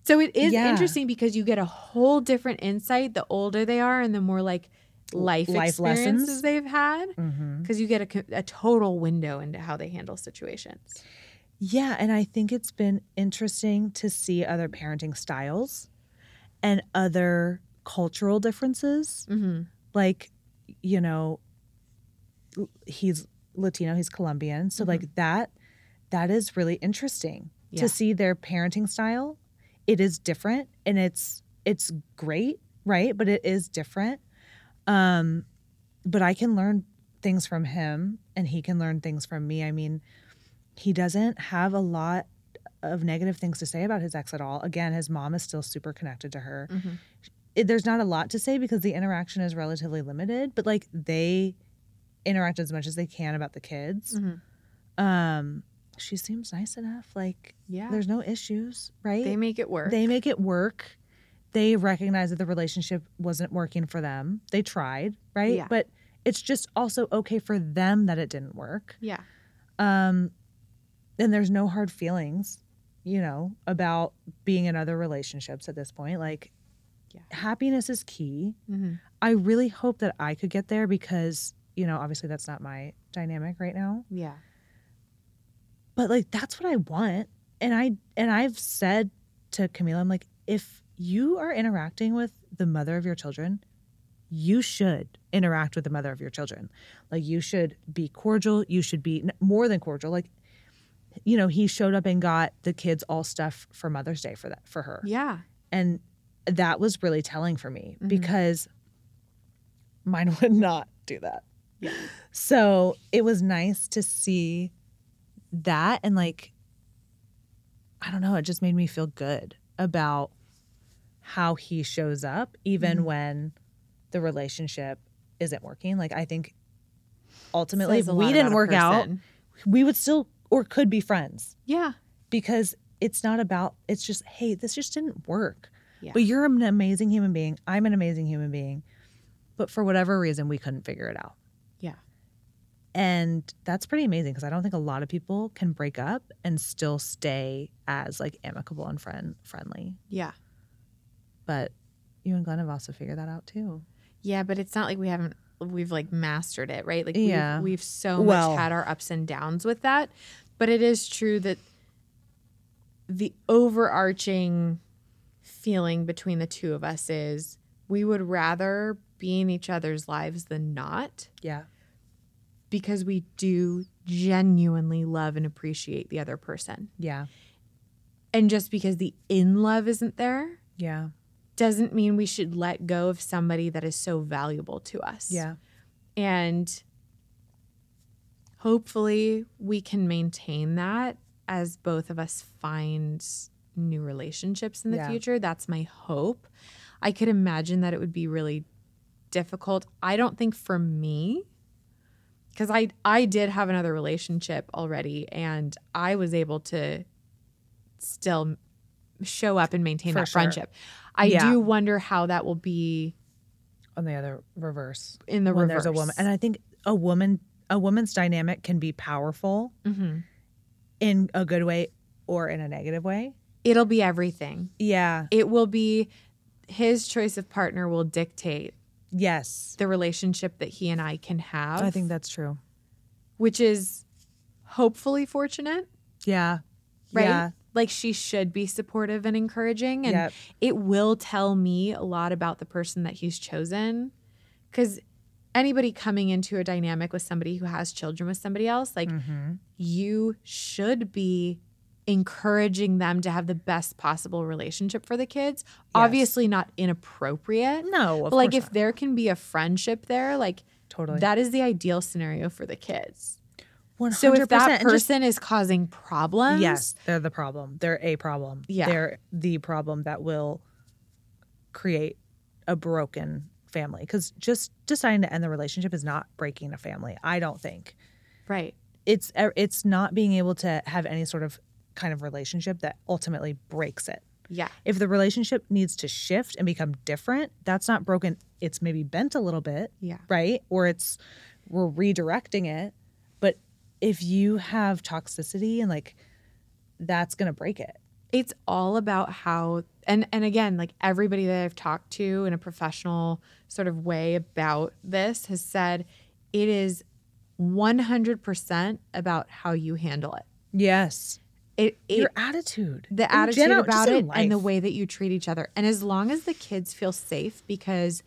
so it is Yeah. interesting because you get a whole different insight the older they are and the more like life, Life experiences lessons. they've had Mm-hmm. because you get a, a total window into how they handle situations. Yeah, and I think it's been interesting to see other parenting styles and other cultural differences. Mm-hmm. Like, you know, he's Latino, he's Colombian, so like that that is really interesting Yeah. to see their parenting style. It is different and it's it's great, right? But it is different. Um but I can learn things from him and he can learn things from me. I mean, he doesn't have a lot of negative things to say about his ex at all. Again, his mom is still super connected to her. Mhm. It, there's not a lot to say because the interaction is relatively limited, but like they interact as much as they can about the kids. Mhm. Um, she seems nice enough. Like Yeah. there's no issues, right? They make it work. They make it work. They recognize that the relationship wasn't working for them. They tried, right? Yeah. But it's just also okay for them that it didn't work. yeah. Um, and there's no hard feelings, you know, about being in other relationships at this point. Like, Yeah. happiness is key. hmm I really hope that I could get there because, you know, obviously that's not my dynamic right now. Yeah. But like, that's what I want. And I and I've said to Camilo, I'm like, if you are interacting with the mother of your children, you should interact with the mother of your children. Like you should be cordial. You should be more than cordial. Like, you know, he showed up and got the kids all stuff for Mother's Day for that for her, Yeah. and that was really telling for me Mhm. because mine <laughs> would not do that. Yeah. So it was nice to see that and like, I don't know, it just made me feel good about how he shows up, even Mhm. when the relationship isn't working. Like, I think ultimately, if we didn't work out, we would still or could be friends Yeah. because it's not about, it's just, hey, this just didn't work. Yeah. But you're an amazing human being. I'm an amazing human being. But for whatever reason, we couldn't figure it out. Yeah. And that's pretty amazing because I don't think a lot of people can break up and still stay as like amicable and friend friendly. Yeah. But you and Glenn have also figured that out too. Yeah, but it's not like we haven't we've like mastered it, right? Like Yeah. we've, we've so Well- much had our ups and downs with that. But it is true that the overarching feeling between the two of us is we would rather be in each other's lives than not Yeah. Because we do genuinely love and appreciate the other person. Yeah. And just because the in love isn't there Yeah. doesn't mean we should let go of somebody that is so valuable to us. Yeah. And hopefully we can maintain that as both of us find new relationships in the Yeah. future. That's my hope. I could imagine that it would be really difficult. I don't think for me because I I did have another relationship already and I was able to still show up and maintain For that sure. friendship. I Yeah. do wonder how that will be On the other reverse. in the when reverse. there's a woman. And I think a woman a woman's dynamic can be powerful hmm in a good way or in a negative way. It'll be everything. Yeah. It will be his choice of partner will dictate Yes. the relationship that he and I can have. I think that's true. which is hopefully fortunate. Yeah. right? Yeah. Like she should be supportive and encouraging. And Yep. it will tell me a lot about the person that he's chosen. Because anybody coming into a dynamic with somebody who has children with somebody else, like Mhm. you should be encouraging them to have the best possible relationship for the kids. Obviously, not inappropriate. No, of but like if there can be a friendship there, like Totally. that is the ideal scenario for the kids. 100%. So if that and just- person is causing problems, yes, they're the problem. They're a problem. Yeah. They're the problem that will create a broken family. Because just deciding to end the relationship is not breaking a family. I don't think right. it's uh, it's not being able to have any sort of kind of relationship that ultimately breaks it. Yeah. If the relationship needs to shift and become different, that's not broken. It's maybe bent a little bit, Yeah. right? Or it's we're redirecting it. But if you have toxicity and like that's gonna break it. It's all about how and and again, like everybody that I've talked to in a professional sort of way about this has said it is 100% about how you handle it. Yes. It, it Your attitude. the In attitude general, about it and the way that you treat each other. And as long as the kids feel safe because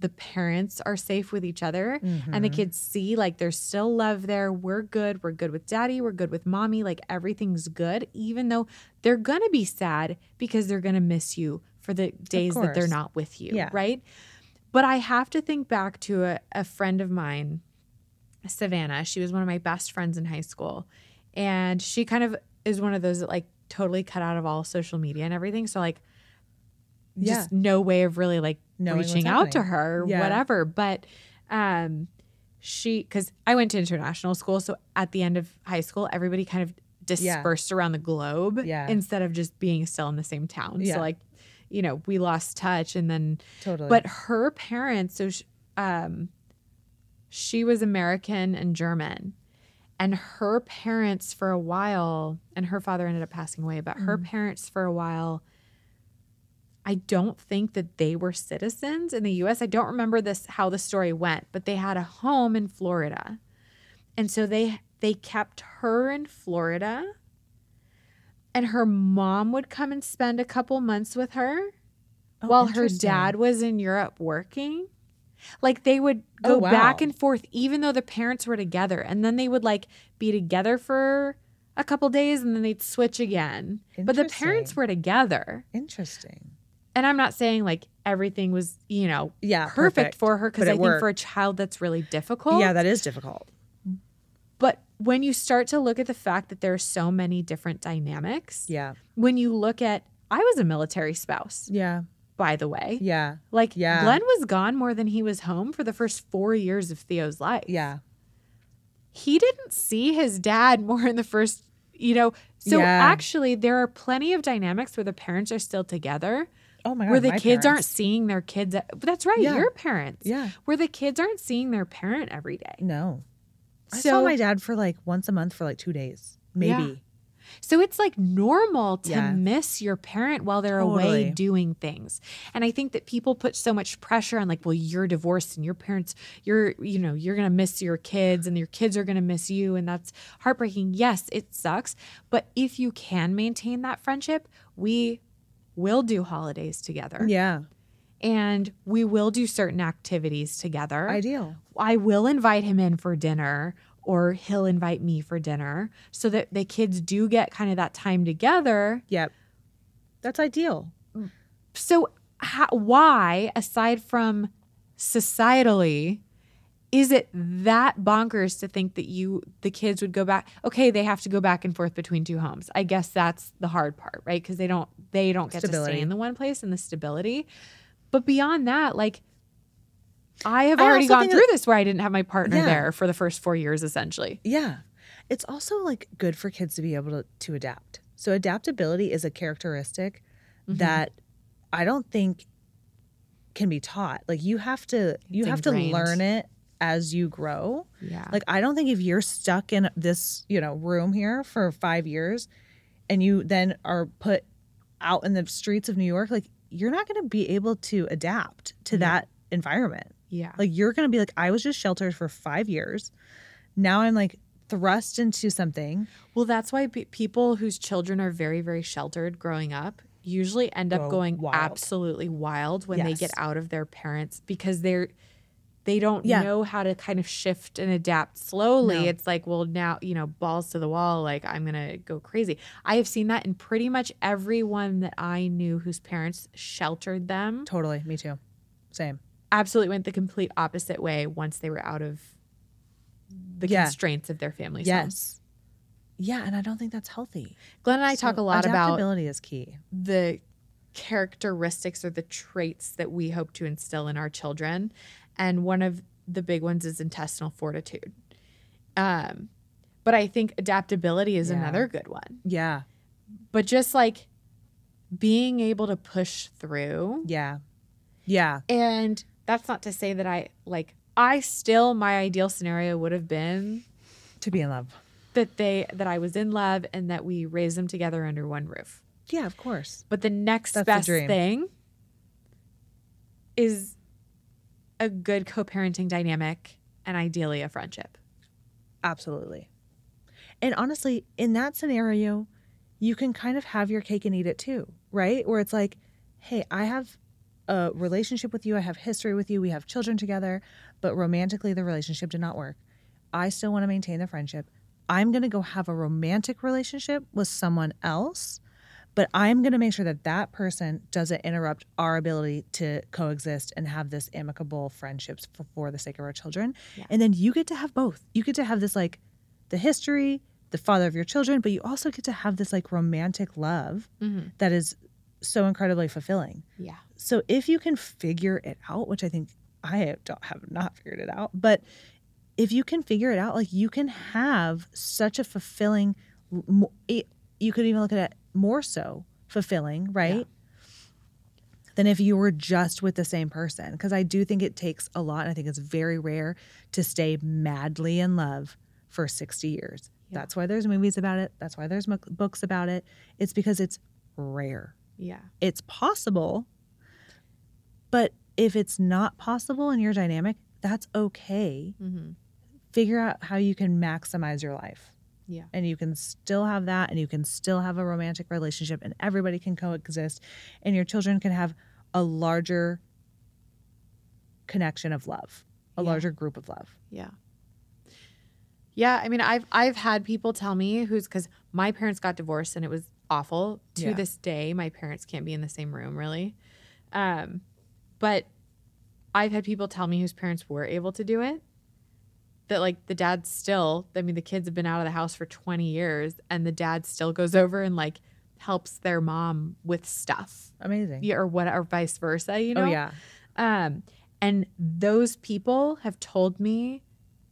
the parents are safe with each other and Mm-hmm. the kids see like there's still love there. We're good. We're good with daddy. We're good with mommy. Like everything's good, even though they're going to be sad because they're going to miss you for the days that they're not with you. Yeah. Right. But I have to think back to a, a friend of mine, Savannah. She was one of my best friends in high school. And she kind of is one of those that like totally cut out of all social media and everything. So like just no way of really like Knowing reaching out to her, Yeah. whatever. But um she because I went to international school, so at the end of high school, everybody kind of dispersed around the globe Yeah. instead of just being still in the same town. Yeah. So like, you know, we lost touch and then Totally. but her parents, so sh um, she was American and German, and her parents for a while, and her father ended up passing away. But her mm. parents for a while, I don't think that they were citizens in the U.S. I don't remember this how the story went, but they had a home in Florida, and so they they kept her in Florida. And her mom would come and spend a couple months with her Oh, while her dad was in Europe working. Like they would oh, go Oh, wow. back and forth even though the parents were together and then they would like be together for a couple days and then they'd switch again. But the parents were together. Interesting. And I'm not saying like everything was, you know, Yeah. perfect, for her because I think for a child that's really difficult. Yeah, that is difficult. but when you start to look at the fact that there are so many different dynamics, Yeah. when you look at I was a military spouse, Yeah. By the way. Yeah. Like Yeah. Glenn was gone more than he was home for the first four years of Theo's life. Yeah. He didn't see his dad <laughs> more in the first, you know. So Yeah. actually, there are plenty of dynamics where the parents are still together, Oh my god. where the kids aren't seeing their kids. But that's right, Yeah. your parents. Yeah. Where the kids aren't seeing their parent every day. No. I saw my dad for like once a month for like two days, maybe. So it's like normal to Yeah. miss your parent while they're away doing things. And I think that people put so much pressure on like, well, you're divorced and your parents, you're, you know, you're going to miss your kids and your kids are going to miss you. And that's heartbreaking. Yes, it sucks. But if you can maintain that friendship, we will do holidays together Yeah. and we will do certain activities together. Ideal. I will invite him in for dinner or he'll invite me for dinner so that the kids do get kind of that time together. Yep. That's ideal. So, how, why, aside from societally, is it that bonkers to think that you, the kids would go back? Okay, they have to go back and forth between two homes. I guess that's the hard part, right? Because they don't, they don't get to stay in the one place and the stability. But beyond that, like, I have I already gone through that- this where I didn't have my partner Yeah. there for the first four years, essentially. Yeah. It's also like good for kids to be able to, to adapt. So adaptability is a characteristic Mm-hmm. that I don't think can be taught. Like you have to you have ingrained. to learn it as you grow. Yeah. Like I don't think if you're stuck in this, you know, room here for 5 years and you then are put out in the streets of New York, like you're not going to be able to adapt to that environment. Yeah. Like you're going to be like I was just sheltered for 5 years. Now I'm like thrust into something. Well, that's why pe- people whose children are very, very sheltered growing up usually end up Go going wild. absolutely wild when they get out of their parents because they're they don't Yeah. know how to kind of shift and adapt slowly. No. It's like, well, now, you know, balls to the wall, like I'm going to go crazy. I have seen that in pretty much everyone that I knew whose parents sheltered them Totally. Me too. Same. Absolutely went the complete opposite way once they were out of the Yeah. constraints of their families. Yes. Yeah, and I don't think that's healthy. Glenn and I talk a lot about adaptability is key. the characteristics or the traits that we hope to instill in our children. And one of the big ones is intestinal fortitude. Um, but I think adaptability is Yeah. another good one. Yeah. But just like being able to push through. Yeah. Yeah. And that's not to say that I like, I still, my ideal scenario would have been To be in love. that they, that I was in love and that we raised them together under one roof. Yeah, of course. But the next That's best thing is a good co parenting dynamic and ideally a friendship. Absolutely. And honestly, in that scenario, you can kind of have your cake and eat it too, right? Where it's like, hey, I have a relationship with you, I have history with you, we have children together, but romantically, the relationship did not work. I still want to maintain the friendship. I'm going to go have a romantic relationship with someone else, but I'm going to make sure that that person doesn't interrupt our ability to coexist and have this amicable friendships for, for the sake of our children. Yeah. And then you get to have both. You get to have this like the history, the father of your children, but you also get to have this like romantic love Mm-hmm. that is so incredibly fulfilling. Yeah. So if you can figure it out, which I think I don't have not figured it out, but if you can figure it out, like you can have such a fulfilling, you could even look at it more so fulfilling, right? Than if you were just with the same person. Because I do think it takes a lot. And I think it's very rare to stay madly in love for 60 years. Yeah. That's why there's movies about it. That's why there's books about it. It's because it's rare Yeah. it's possible. But if it's not possible in your dynamic, that's okay. Mm-hmm. Figure out how you can maximize your life. Yeah. And you can still have that and you can still have a romantic relationship and everybody can coexist and your children can have a larger connection of love, a Yeah. larger group of love. Yeah. Yeah, I mean, I've I've had people tell me who's because my parents got divorced and it was awful. To Yeah. this day, my parents can't be in the same room really. Um, but I've had people tell me whose parents were able to do it. That like the dad still, I mean, the kids have been out of the house for twenty years, and the dad still goes over and like helps their mom with stuff, Amazing. yeah, or what, or vice versa. You know, Oh yeah. um, and those people have told me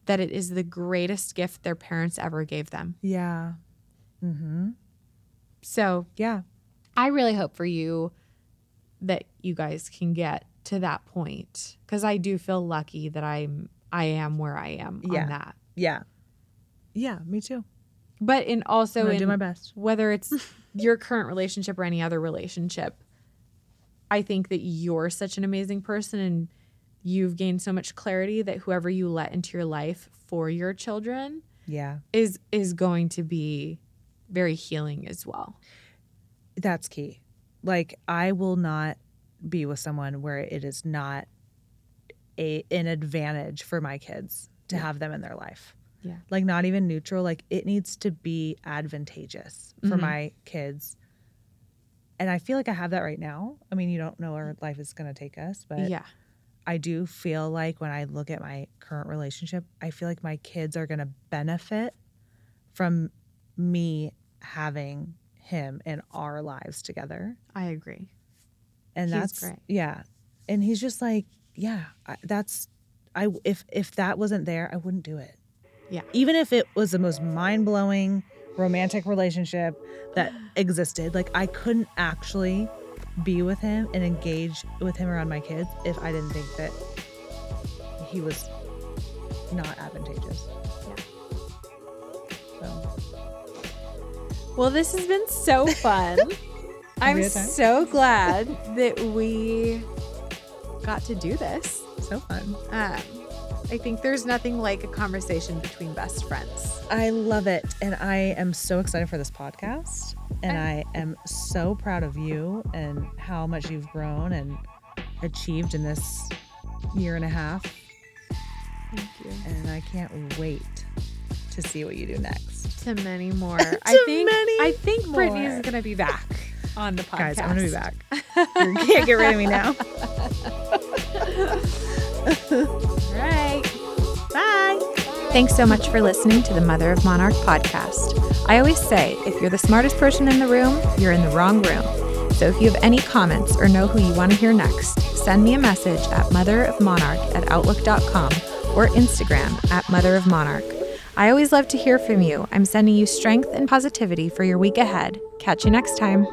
that it is the greatest gift their parents ever gave them. Yeah. Mhm. So Yeah. I really hope for you that you guys can get to that point because I do feel lucky that I'm I am where I am Yeah. on that. Yeah. Yeah, me too. But in I'm also in do my best. whether it's <laughs> your current relationship or any other relationship, I think that you're such an amazing person and you've gained so much clarity that whoever you let into your life for your children Yeah. is is going to be very healing as well. That's key. Like I will not be with someone where it is not a an advantage for my kids to Yeah. have them in their life. Yeah. Like not even neutral, like it needs to be advantageous for Mhm. my kids. And I feel like I have that right now. I mean, you don't know where life is going to take us, but yeah. I do feel like when I look at my current relationship, I feel like my kids are going to benefit from me having him in our lives together. I agree. And He's that's great. yeah. And he's just like, yeah, I, that's I if if that wasn't there, I wouldn't do it. Yeah. Even if it was the most mind-blowing romantic relationship that <sighs> existed, like I couldn't actually be with him and engage with him around my kids if I didn't think that he was not advantageous. Yeah. So, Well, this has been so fun. <laughs> I'm we had time? so glad that we got to do this. so fun. Um, I think there's nothing like a conversation between best friends. I love it. And I am so excited for this podcast. And I am so proud of you and how much you've grown and achieved in this year and a half. Thank you. And I can't wait to see what you do next. To many more. <laughs> I think many I think Brittany more. is gonna be back on the podcast. Guys, I'm going to be back. you can't get rid of me now. <laughs> All right. Bye. Thanks so much for listening to the Mother of Monarch podcast. I always say if you're the smartest person in the room, you're in the wrong room. So if you have any comments or know who you want to hear next, send me a message at motherofmonarch at outlook.com or Instagram at motherofmonarch. I always love to hear from you. I'm sending you strength and positivity for your week ahead. Catch you next time.